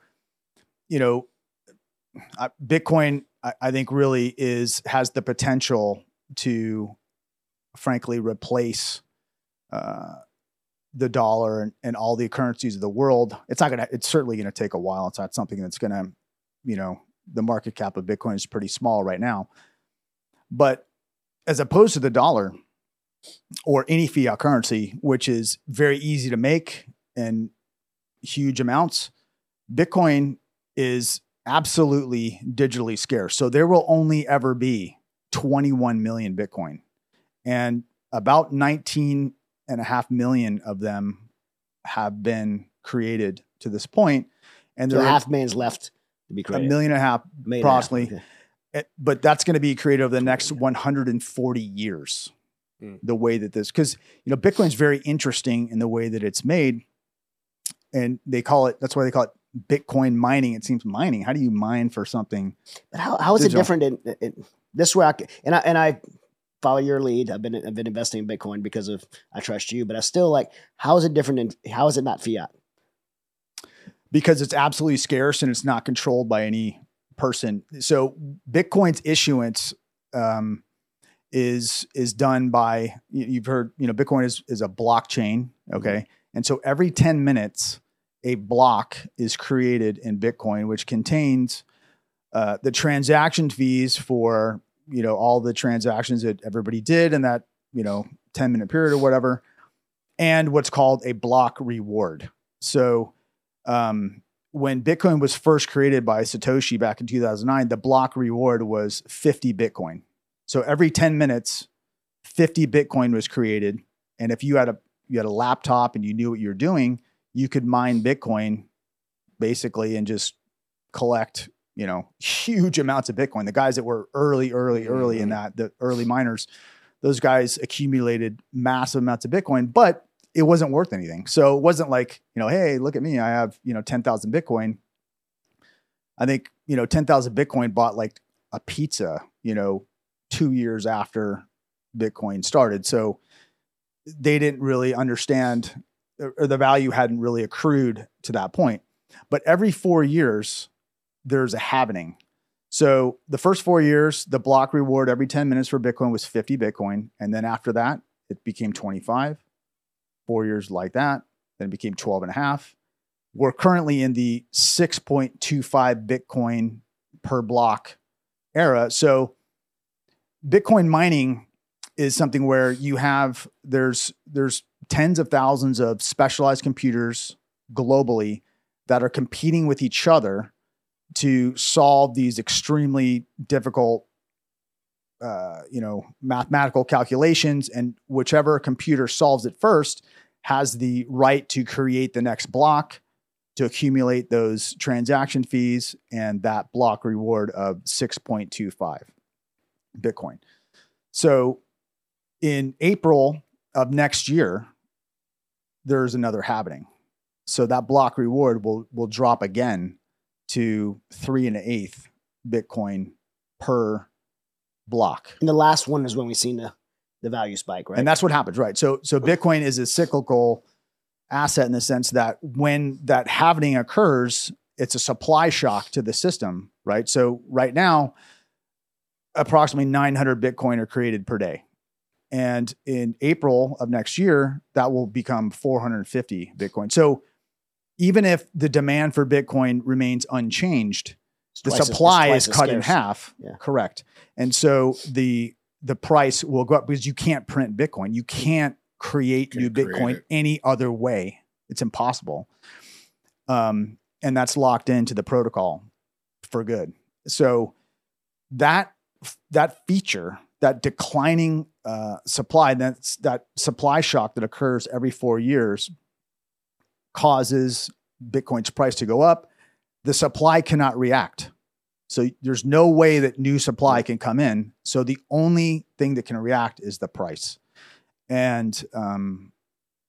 you know, Bitcoin, I, I think really is has the potential to, frankly, replace uh, the dollar and, and all the currencies of the world. It's not gonna. It's certainly gonna take a while. It's not something that's gonna, you know, the market cap of Bitcoin is pretty small right now. But as opposed to the dollar or any fiat currency, which is very easy to make and huge amounts, Bitcoin is absolutely digitally scarce. So there will only ever be 21 million Bitcoin. And about 19 and a half million of them have been created to this point. And So there are half man's left to be a created. million and a half Million and a half, approximately. okay. Eh, but that's going to be created over the next 140 years. Mm. The way that this, because you know, Bitcoin's very interesting in the way that it's made, and they call it. That's why they call it Bitcoin mining. It seems mining. How do you mine for something? But how, how is it different in, in this way? I, and I and I follow your lead. I've been I've been investing in Bitcoin because of I trust you. But I still like how is it different? In, how is it not fiat? because it's absolutely scarce and it's not controlled by any person. So Bitcoin's issuance um, is is done by you- you've heard you know Bitcoin is is a blockchain, okay, and so every ten minutes a block is created in Bitcoin, which contains uh, the transaction fees for you know all the transactions that everybody did in that you know 10 minute period or whatever and what's called a block reward. So um, when bitcoin was first created by satoshi back in 2009 the block reward was 50 bitcoin. So every 10 minutes 50 bitcoin was created and if you had a you had a laptop and you knew what you were doing you could mine bitcoin basically and just collect you know huge amounts of bitcoin. The guys that were early early early in mm-hmm. that the early miners those guys accumulated massive amounts of bitcoin but it wasn't worth anything. So it wasn't like you know hey look at me i have you know 10,000 bitcoin. I think you know 10,000 bitcoin bought like a pizza you know 2 years after bitcoin started. So they didn't really understand or the value hadn't really accrued to that point but every 4 years there's a halving. So the first four years, the block reward every 10 minutes for Bitcoin was 50 Bitcoin. And then after that, it became 25. Four years like that. Then it became 12 and a half. We're currently in the 6.25 Bitcoin per block era. So Bitcoin mining is something where you have there's there's tens of thousands of specialized computers globally that are competing with each other to solve these extremely difficult uh, you know mathematical calculations. And whichever computer solves it first has the right to create the next block to accumulate those transaction fees and that block reward of 6.25 bitcoin. So in april of next year there's another halving so that block reward will will drop again to three and an eighth Bitcoin per block. And the last one is when we seen the the value spike, right? And that's what happens, right? So so Bitcoin is a cyclical asset in the sense that when that halving occurs, it's a supply shock to the system, right? So right now, approximately 900 Bitcoin are created per day. And in April of next year, that will become 450 Bitcoin. So even if the demand for Bitcoin remains unchanged, It's the twice as- supply is cut in half. Yeah. Correct. And so the the price will go up because you can't print Bitcoin. You can't create Can't new Bitcoin it. any other way. It's impossible. Um, and that's locked into the protocol for good. So that that feature, that declining uh, supply, that's that supply shock that occurs every four years, causes Bitcoin's price to go up. The supply cannot react. So there's no way that new supply can come in. So the only thing that can react is the price. And um,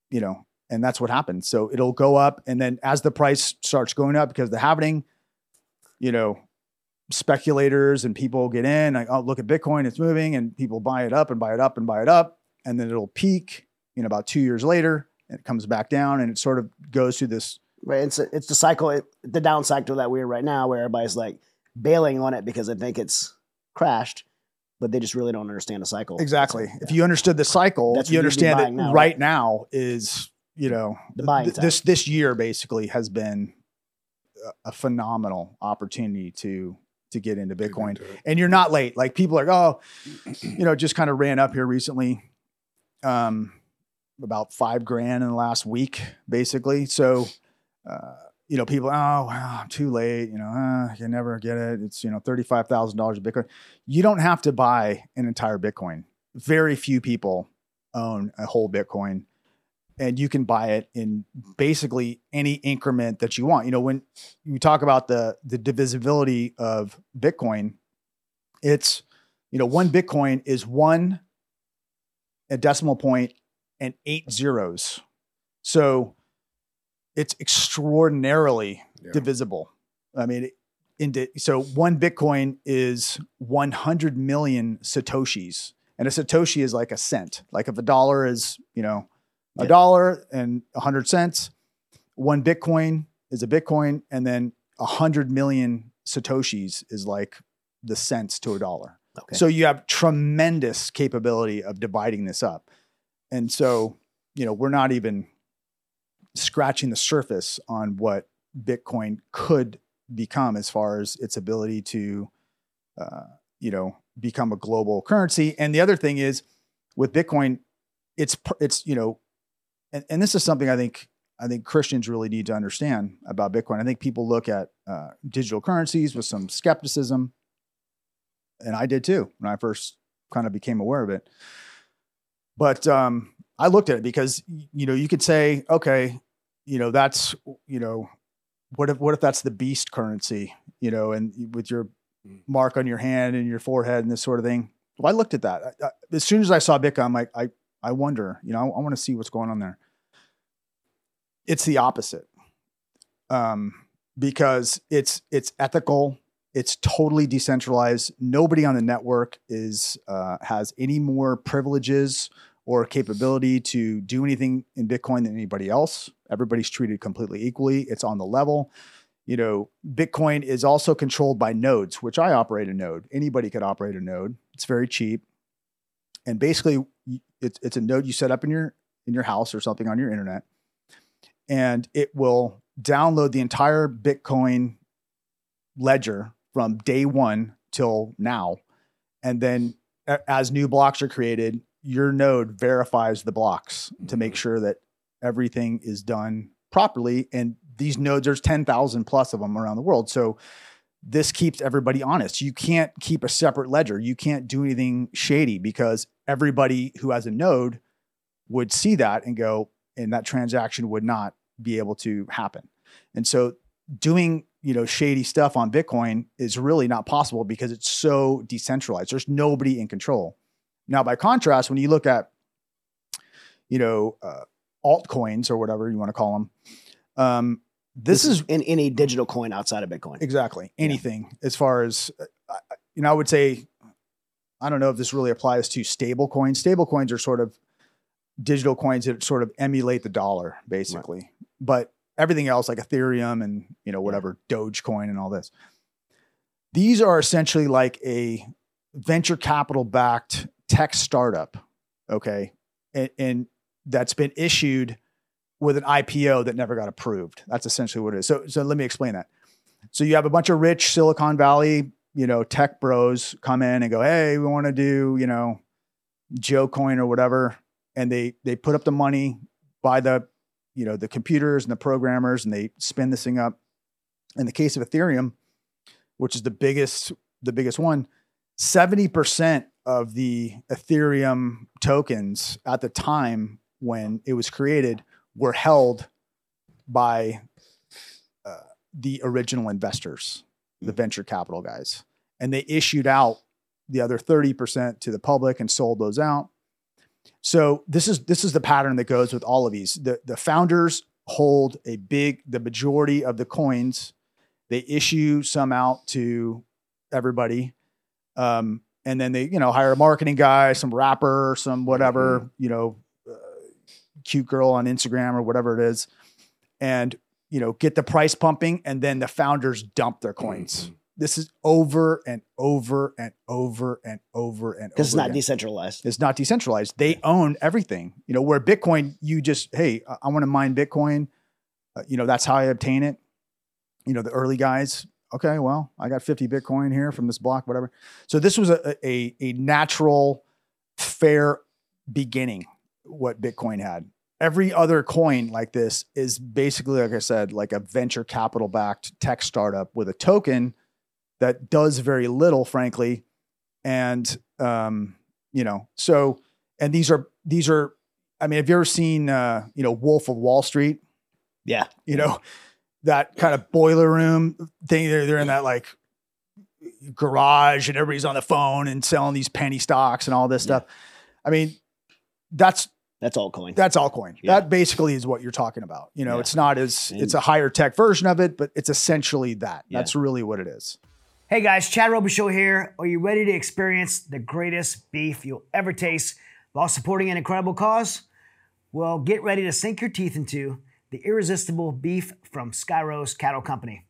you know, and that's what happens. So it'll go up, and then as the price starts going up because the halving, you know, speculators and people get in, like, oh, look at Bitcoin, it's moving, and people buy it up and buy it up and buy it up, and then it'll peak, you know, about two years later, and it comes back down, and it sort of goes through this Right. It's a, it's the cycle, it, the down cycle that we're in right now, where everybody's like bailing on it because they think it's crashed, but they just really don't understand the cycle. Exactly. So, If yeah. you understood the cycle, That's you what you'd be understand that now, right right? now is, you know, The buying th- this this year basically has been a phenomenal opportunity to to get into Bitcoin. into. And you're not late. Like people are, oh, you know, just kind of ran up here recently. Um, about five grand in the last week, basically. So, uh, you know, people, oh, wow, I'm too late. You know, uh, I can never get it. It's, you know, $35,000 of Bitcoin. You don't have to buy an entire Bitcoin. Very few people own a whole Bitcoin. And you can buy it in basically any increment that you want. You know, when you talk about the the divisibility of Bitcoin, it's you know one Bitcoin is one a decimal point and eight zeros. So it's extraordinarily Yeah. divisible. I mean, into so one Bitcoin is 100 million satoshis, and a satoshi is like a cent. Like if a dollar is you know a Yeah. dollar and a 100 cents, one Bitcoin is a Bitcoin, and then a 100 million satoshis is like the cents to a dollar. Okay. So you have tremendous capability of dividing this up. And so, you know, we're not even scratching the surface on what Bitcoin could become as far as its ability to, uh, you know, become a global currency. And the other thing is with Bitcoin, it's it's you know, and, and this is something I think I think Christians really need to understand about Bitcoin. I think people look at uh, digital currencies with some skepticism, and I did too when I first kind of became aware of it. But um, I looked at it because you know you could say, okay, you know that's you know what if what if that's the beast currency, you know, and with your mark on your hand and your forehead and this sort of thing. Well, I looked at that I, I, as soon as I saw Bitcoin. I'm like, I I wonder, you know, I, I want to see what's going on there. It's the opposite, um, because it's it's ethical. It's totally decentralized. Nobody on the network is uh, has any more privileges or capability to do anything in Bitcoin than anybody else. Everybody's treated completely equally. It's on the level. You know, Bitcoin is also controlled by nodes, which I operate a node. Anybody could operate a node. It's very cheap, and basically, it's it's a node you set up in your in your house or something on your internet, and it will download the entire Bitcoin ledger from day one till now, and then as new blocks are created, your node verifies the blocks to make mm-hmm. sure that everything is done properly. And these nodes, there's 10,000 plus of them around the world. So this keeps everybody honest. You can't keep a separate ledger. You can't do anything shady because everybody who has a node would see that and go, and that transaction would not be able to happen. And so doing, you know, shady stuff on Bitcoin is really not possible because it's so decentralized. There's nobody in control. Now, by contrast, when you look at, you know, uh, altcoins or whatever you want to call them, um, this, is in any digital coin outside of Bitcoin. exactly anything as far as, uh, you know, I would say, I don't know if this really applies to stable coins. Stable coins are sort of digital coins that sort of emulate the dollar, basically. But everything else, like Ethereum and you know whatever Dogecoin and all this, these are essentially like a venture capital backed tech startup. Okay, and, and that's been issued with an IPO that never got approved. That's essentially what it is. So, so let me explain that. So you have a bunch of rich Silicon Valley, you know, tech bros come in and go, "Hey, we want to do, you know, Joe Coin or whatever," and they they put up the money, buy the, you know, the computers and the programmers, and they spin this thing up. In the case of Ethereum, which is the biggest the biggest one, seventy percent of the Ethereum tokens at the time when it was created were held by uh, the original investors, the venture capital guys. And they issued out the other 30% to the public and sold those out. So this is this is the pattern that goes with all of these. The the founders hold a big the majority of the coins. They issue some out to everybody. Um, and then they, you know, hire a marketing guy, some rapper, some whatever, you know, uh, cute girl on Instagram or whatever it is, and you know, get the price pumping, and then the founders dump their coins. This is over and over and over and over and over. Because it's not again. decentralized. It's not decentralized. They own everything. You know, where Bitcoin, you just, hey, I, I want to mine Bitcoin. Uh, you know, that's how I obtain it. You know, the early guys, okay, well, I got 50 Bitcoin here from this block, whatever. So this was a, a, a natural, fair beginning, what Bitcoin had. Every other coin like this is basically, like I said, like a venture capital backed tech startup with a token that does very little, frankly. And, um, you know, so, and these are, these are, I mean, have you ever seen, uh, you know, Wolf of Wall Street? Yeah. you know, that kind of boiler room thing. They're, they're in that like garage and everybody's on the phone and selling these penny stocks and all this stuff. I mean, that's That's all coin. that's altcoin. Yeah. That basically is what you're talking about. You know, Yeah. it's not as it's a higher tech version of it, but it's essentially that. Yeah. That's really what it is. Hey guys, Chad Robichaux here. Are you ready to experience the greatest beef you'll ever taste while supporting an incredible cause? Well, get ready to sink your teeth into the irresistible beef from Sky Rose Cattle Company.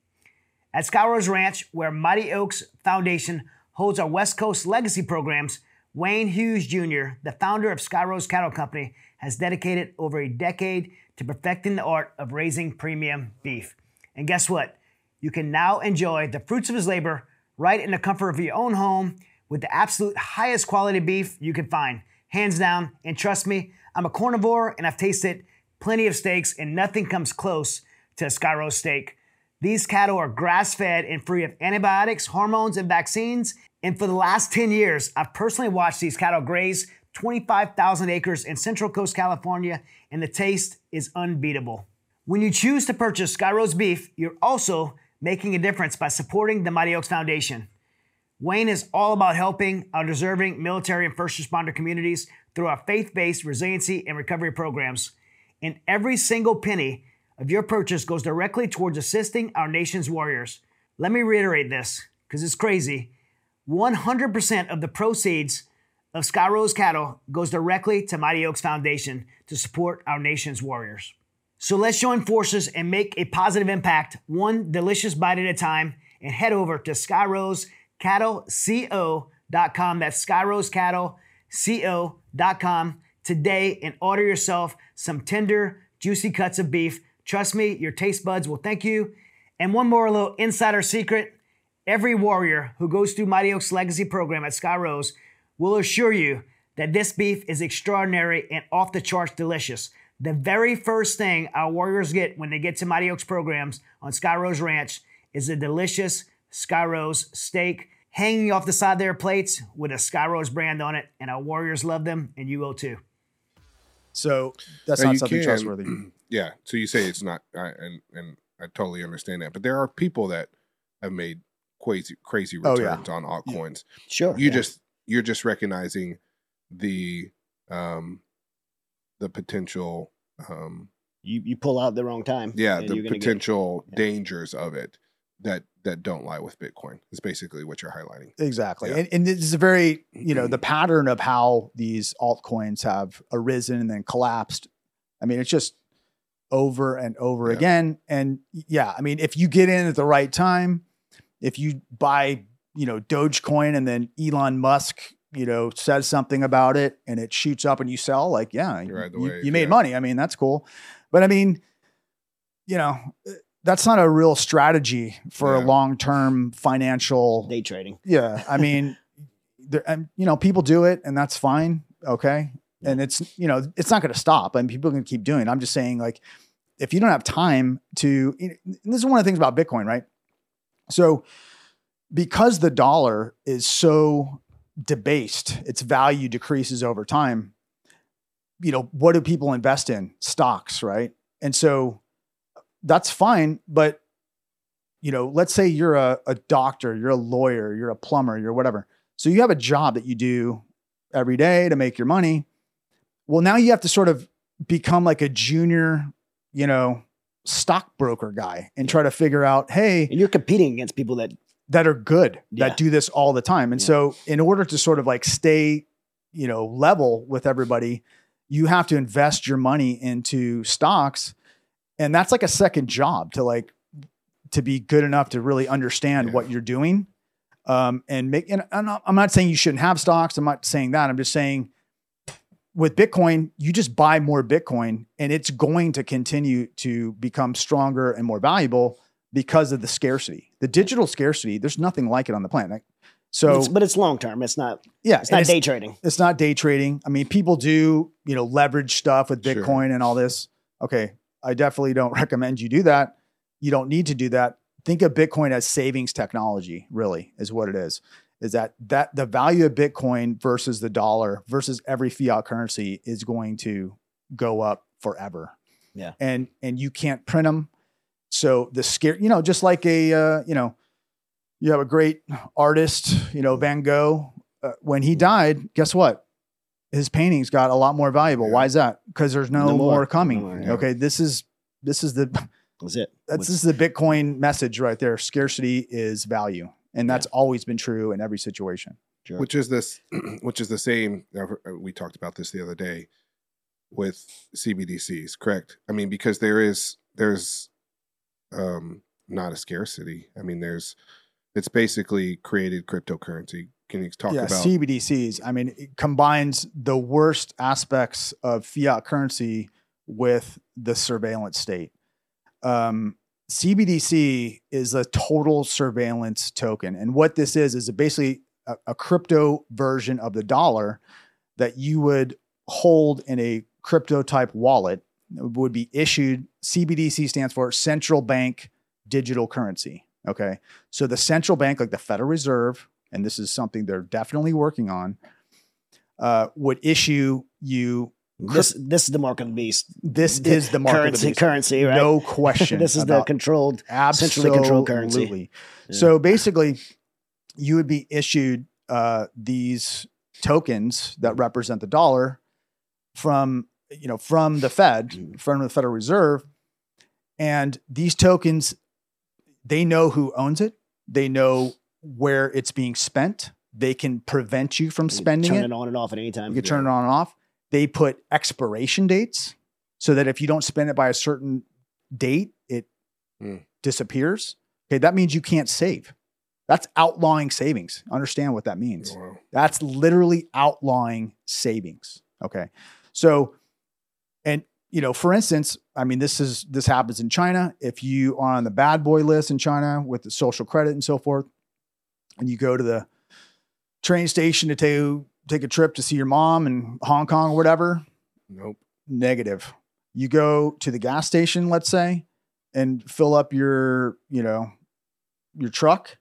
At Sky Rose Ranch, where Mighty Oaks Foundation holds our West Coast legacy programs, Wayne Hughes Jr., the founder of Sky Rose Cattle Company, has dedicated over a decade to perfecting the art of raising premium beef. And guess what? you can now enjoy the fruits of his labor right in the comfort of your own home with the absolute highest quality beef you can find. Hands down, and trust me, I'm a carnivore and I've tasted plenty of steaks, and nothing comes close to a Sky steak. These cattle are grass fed and free of antibiotics, hormones, and vaccines. And for the last 10 years, I've personally watched these cattle graze 25,000 acres in Central Coast, California, and the taste is unbeatable. When you choose to purchase Sky Rose beef, you're also making a difference by supporting the Mighty Oaks Foundation. Wayne is all about helping our deserving military and first responder communities through our faith based resiliency and recovery programs. And every single penny of your purchase goes directly towards assisting our nation's warriors. Let me reiterate this because it's crazy. 100% of the proceeds of Sky Rose cattle goes directly to Mighty Oaks Foundation to support our nation's warriors. So let's join forces and make a positive impact, one delicious bite at a time, and head over to SkyRoseCattleCO.com. That's SkyRoseCattleCO.com today and order yourself some tender, juicy cuts of beef. Trust me, your taste buds will thank you. And one more little insider secret every warrior who goes through Mighty Oaks Legacy Program at Sky Rose will assure you that this beef is extraordinary and off the charts delicious. The very first thing our warriors get when they get to Mighty Oaks programs on Sky Rose Ranch is a delicious Sky Rose steak hanging off the side of their plates with a Sky Rose brand on it. And our warriors love them, and you will too. So that's Now, not you something can- trustworthy. Yeah. So you say it's not, I, and and I totally understand that, but there are people that have made crazy crazy Oh, yeah. returns on altcoins. Sure. You yeah. just you're just recognizing the um the potential um you, you pull out the wrong time. yeah the you're get- potential yeah. dangers of it that that don't lie with Bitcoin is basically what you're highlighting. Exactly. Yeah. And, and this is a very, you know, the pattern of how these altcoins have arisen and then collapsed. I mean, it's just over and over Yeah. again. And yeah, I mean, if you get in at the right time, if you buy, you know, Dogecoin and then Elon Musk, you know, says something about it and it shoots up and you sell, like, yeah, You you, you- you made yeah. money. I mean, that's cool. But I mean, you know, that's not a real strategy for a long-term financial day trading. yeah, I mean, there, and you know, people do it, and that's fine. Okay, and it's you know, it's not going to stop. I mean, people to keep doing. it. I'm just saying, like, if you don't have time to, and this is one of the things about Bitcoin, right? So, because the dollar is so debased, its value decreases over time. You know, what do people invest in? Stocks, right? And so that's fine, but you know, let's say you're a, a doctor, you're a lawyer, you're a plumber, you're whatever. So you have a job that you do every day to make your money. Well, now you have to sort of become like a junior, you know, stockbroker guy and try to figure out, hey, And you're competing against people that that are good Yeah. that do this all the time. And Yeah. so in order to sort of like stay, you know, level with everybody, you have to invest your money into stocks. And that's like a second job to like to be good enough to really understand Yeah. what you're doing. Um, and make and I'm not, I'm not saying you shouldn't have stocks. I'm not saying that. I'm just saying with Bitcoin, you just buy more Bitcoin and it's going to continue to become stronger and more valuable because of the scarcity. The digital scarcity, there's nothing like it on the planet. So it's, but it's long term. It's not yeah, it's and not day trading. it's not day trading. I mean, people do, you know, leverage stuff with Sure. Bitcoin and all this. Okay. I definitely don't recommend you do that. You don't need to do that. Think of Bitcoin as savings technology, really, is what it is. Is that that the value of Bitcoin versus the dollar versus every fiat currency is going to go up forever. Yeah. And and you can't print them. So the scare, you know, just like a uh, you know, you have a great artist, you know, Van Gogh. Uh, when he died, guess what? His paintings got a lot more valuable. Yeah. Why is that? Because there's no, No more. more. coming. No more, yeah. Okay, this is this is the That's it. that's With- this is the Bitcoin message right there. Scarcity is value, and that's always been true in every situation. sure. which is this which is the same uh, we talked about this the other day with cbdc's correct i mean because there is there's um not a scarcity i mean there's it's basically created cryptocurrency can you talk yeah, about CBDCs. I mean, it combines the worst aspects of fiat currency with the surveillance state. Um, CBDC is a total surveillance token. And what this is, is basically a, a crypto version of the dollar that you would hold in a crypto type wallet would be issued. CBDC stands for central bank digital currency. Okay. So the central bank, like the Federal Reserve, and this is something they're definitely working on, uh, would issue you. This this is the mark of the beast. This is the mark currency, of the beast. currency, right? No question. this is the controlled. Absolutely. centrally controlled currency. Yeah. So basically, you would be issued uh, these tokens that represent the dollar from you know from the Fed, Mm. from the Federal Reserve, and these tokens, they know who owns it. They know where it's being spent. They can prevent you from You can spending turn it. it on and off at any time. You can turn it on and off. They put expiration dates so that if you don't spend it by a certain date, it Hmm. disappears. Okay, that means you can't save. That's outlawing savings. Understand what that means. Wow. That's literally outlawing savings. Okay. So, and you know, for instance, I mean, this is this happens in China. If you are on the bad boy list in China with the social credit and so forth, and you go to the train station to take take a trip to see your mom in Hong Kong or whatever, Nope. negative. You go to the gas station, let's say, and fill up your, you know, your truck.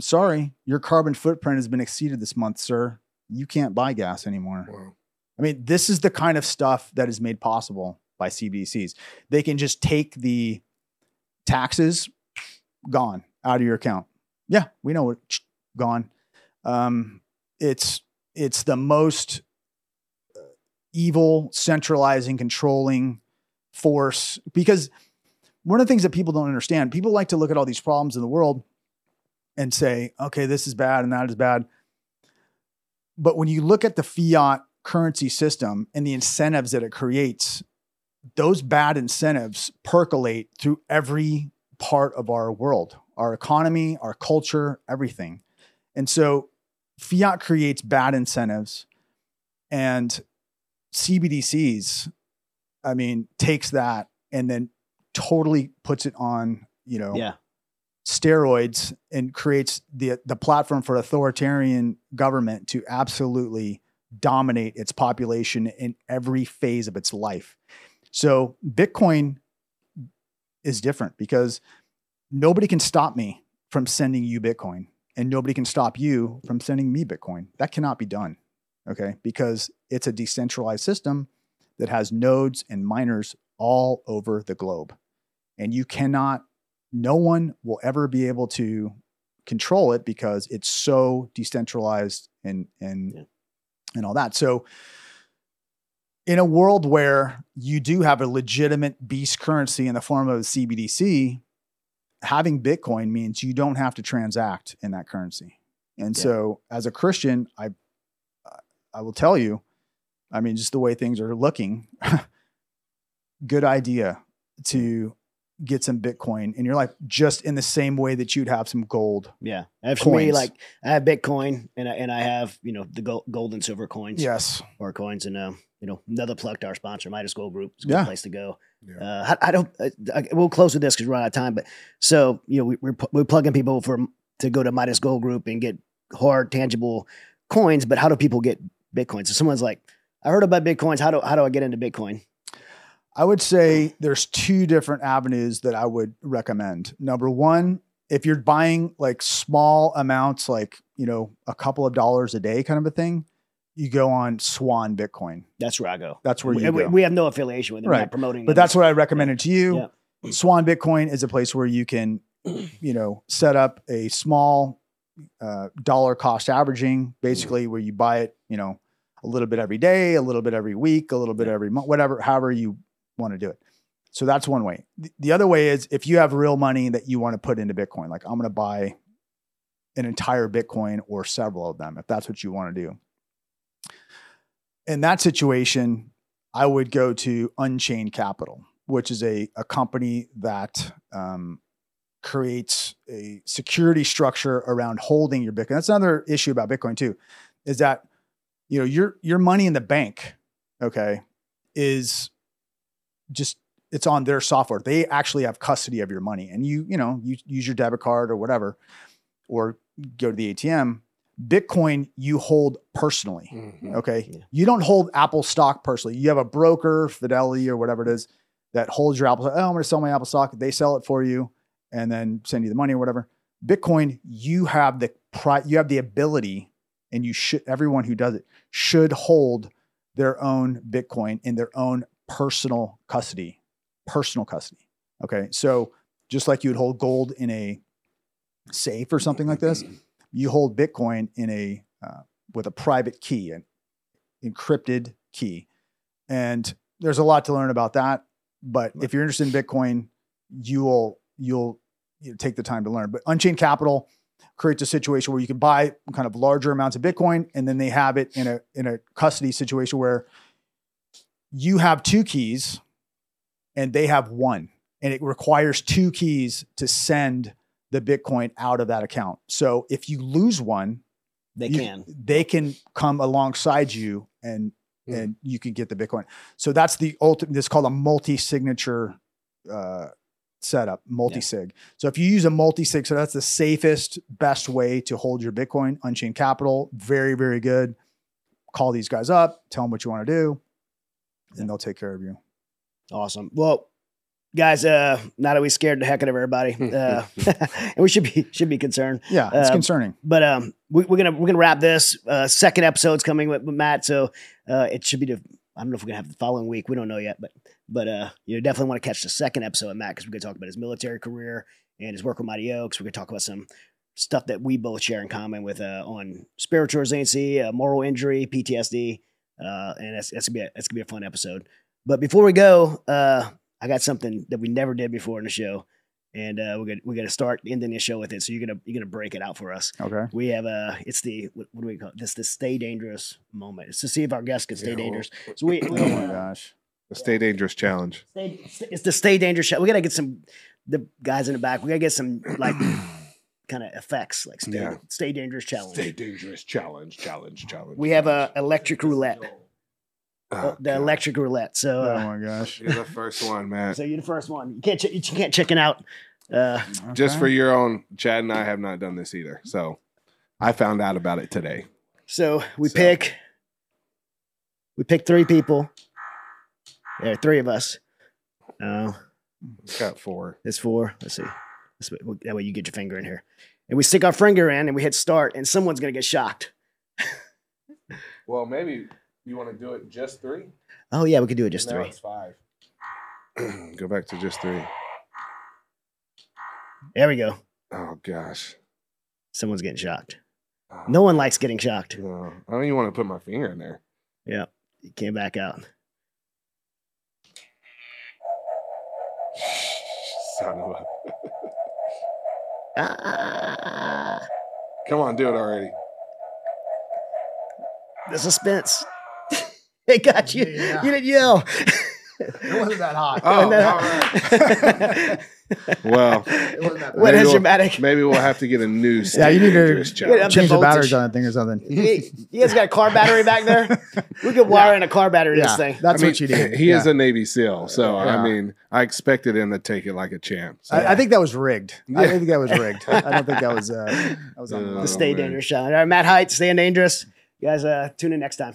Sorry, your carbon footprint has been exceeded this month, sir. You can't buy gas anymore. Wow. I mean, this is the kind of stuff that is made possible by CBDCs. They can just take the taxes, gone out of your account. Yeah, we know it, gone. Um, it's it's the most uh, evil, centralizing, controlling force because one of the things that people don't understand, people like to look at all these problems in the world and say, okay, this is bad and that is bad. But when you look at the fiat currency system and the incentives that it creates, those bad incentives percolate through every part of our world, our economy, our culture, everything. And so fiat creates bad incentives and CBDCs, I mean, takes that and then totally puts it on, you know, Yeah. steroids and creates the the platform for authoritarian government to absolutely dominate its population in every phase of its life. So Bitcoin is different because nobody can stop me from sending you Bitcoin and nobody can stop you from sending me Bitcoin. That cannot be done. Okay? Because it's a decentralized system that has nodes and miners all over the globe. And you cannot no one will ever be able to control it because it's so decentralized and and Yeah. And all that. So in a world where you do have a legitimate beast currency in the form of a CBDC, having Bitcoin means you don't have to transact in that currency. And Yeah. so as a Christian, I I will tell you, I mean just the way things are looking, good idea to get some Bitcoin in your life, just in the same way that you'd have some gold. Yeah. And for me, like I have Bitcoin and I, and I have, you know, the gold, gold and silver coins Yes. or coins and, um, you know, another plug to our sponsor, Midas Gold Group. It's a good Yeah. place to go. Yeah. Uh, I, I don't, I, I, we'll close with this because we're out of time, but so, you know, we, we're, we're plugging people for, to go to Midas Gold Group and get hard, tangible coins, but how do people get Bitcoin? So someone's like, I heard about Bitcoins. How do, how do I get into Bitcoin? I would say there's two different avenues that I would recommend. Number one, if you're buying like small amounts, like, you know, a couple of dollars a day kind of a thing, you go on Swan Bitcoin. That's where I go. That's where we, you we- go. we have no affiliation with them. Right. not promoting but them. that's what I recommended to you. Yeah. Swan Bitcoin is a place where you can, you know, set up a small uh, dollar cost averaging, basically where you buy it, you know, a little bit every day, a little bit every week, a little bit every month, whatever, however you want to do it. So that's one way. The, the other way is if you have real money that you want to put into Bitcoin, like I'm going to buy an entire Bitcoin or several of them, if that's what you want to do. In that situation, I would go to Unchained Capital, which is a, a company that um, creates a security structure around holding your Bitcoin. That's another issue about Bitcoin too, is that you know your your money in the bank, okay, is just it's on their software. They actually have custody of your money, and you you know you use your debit card or whatever, or go to the ATM. Bitcoin you hold personally. Mhm. Okay. Yeah. You don't hold Apple stock personally. You have a broker, Fidelity or whatever it is, that holds your Apple. Oh, I'm going to sell my Apple stock. They sell it for you and then send you the money or whatever. Bitcoin, you have the pri- you have the ability, and you should everyone who does it should hold their own Bitcoin in their own personal custody. Personal custody. Okay. So just like you would hold gold in a safe or something like this, you hold Bitcoin in a uh, with a private key, an encrypted key. And there's a lot to learn about that. But if you're interested in Bitcoin, you will you'll you know, take the time to learn. But Unchained Capital creates a situation where you can buy kind of larger amounts of Bitcoin, and then they have it in a in a custody situation where you have two keys and they have one, and it requires two keys to send the Bitcoin out of that account. So if you lose one, They you- can. they can come alongside you and Hmm. and you can get the Bitcoin. So that's the ultimate. It's called a multi-signature uh, setup, multi-sig. So if you use a multi-sig, so that's the safest, best way to hold your Bitcoin. Unchained Capital, very very good. Call these guys up, tell them what you want to do, and they'll take care of you. Awesome. Well, guys, uh, now that we scared the heck out of everybody, uh, and we should be should be concerned. Yeah, it's Um, concerning. But um, we, we're gonna we're gonna wrap this. Uh, second episode's coming with, with Matt, so uh, it should be the. I don't know if we're gonna have the following week. We don't know yet, but but uh, you definitely want to catch the second episode of Matt because we're gonna talk about his military career and his work with Mighty Oaks. We're gonna talk about some stuff that we both share in common with uh, on spiritual resiliency, uh, moral injury, PTSD, uh, and that's that's gonna be a, that's gonna be a fun episode. But before we go, uh, I got something that we never did before in the show, and uh, we're gonna we're gonna start ending the show with it. So you're gonna you're gonna break it out for us. Okay. We have uh it's the what, what do we call it? This the stay dangerous moment. It's to see if our guests can stay Yeah, dangerous. So we, we Oh my gosh. The Stay Dangerous Challenge. stay, it's the stay dangerous shot. We gotta get some the guys in the back. We gotta get some like kind of effects like stay, Yeah. stay dangerous challenge. Stay Dangerous Challenge, challenge, challenge. we have a electric roulette, Oh, uh, the God. electric roulette. So Oh uh, my gosh. You're the first one, man. so you're the first one. You can't ch- you can't chicken out. Uh, Just for your own, Chad and I have not done this either. So I found out about it today. so we So- pick we pick three people. There are three of us. Oh. It's got four. It's four. Let's see. This way, that way you get your finger in here. And we stick our finger in and we hit start, and someone's going to get shocked. Well, maybe you want to do it just three? Oh, yeah, we could do it just Now three. it's five. Go back to just three. There we go. Oh, gosh. Someone's getting shocked. Oh, No one likes getting shocked. no. I don't even want to put my finger in there. You can't back out. Son of a. Ah, Come on, do it already. the suspense. they got you. Yeah. You didn't yell. It wasn't that hot. Oh, No. all right. Well, It wasn't that what Maybe we'll- dramatic? maybe we'll have to get a new Yeah, Stay you need to Dangerous Yeah, challenge. the Change the voltage. batteries on that thing or something. You, you guys got a car battery back there? We could wire in a car battery to this Yeah, thing. that's I mean, what you need. He is a Navy SEAL, so Yeah. I mean, I expected him to take it like a champ. So. I, I think that was rigged. I Yeah. think that was rigged. I don't think that was. Uh, that was on Uh, The Oh, Stay man. Dangerous Challenge. All right, Matt Heidt, staying dangerous. You guys, uh, tune in next time.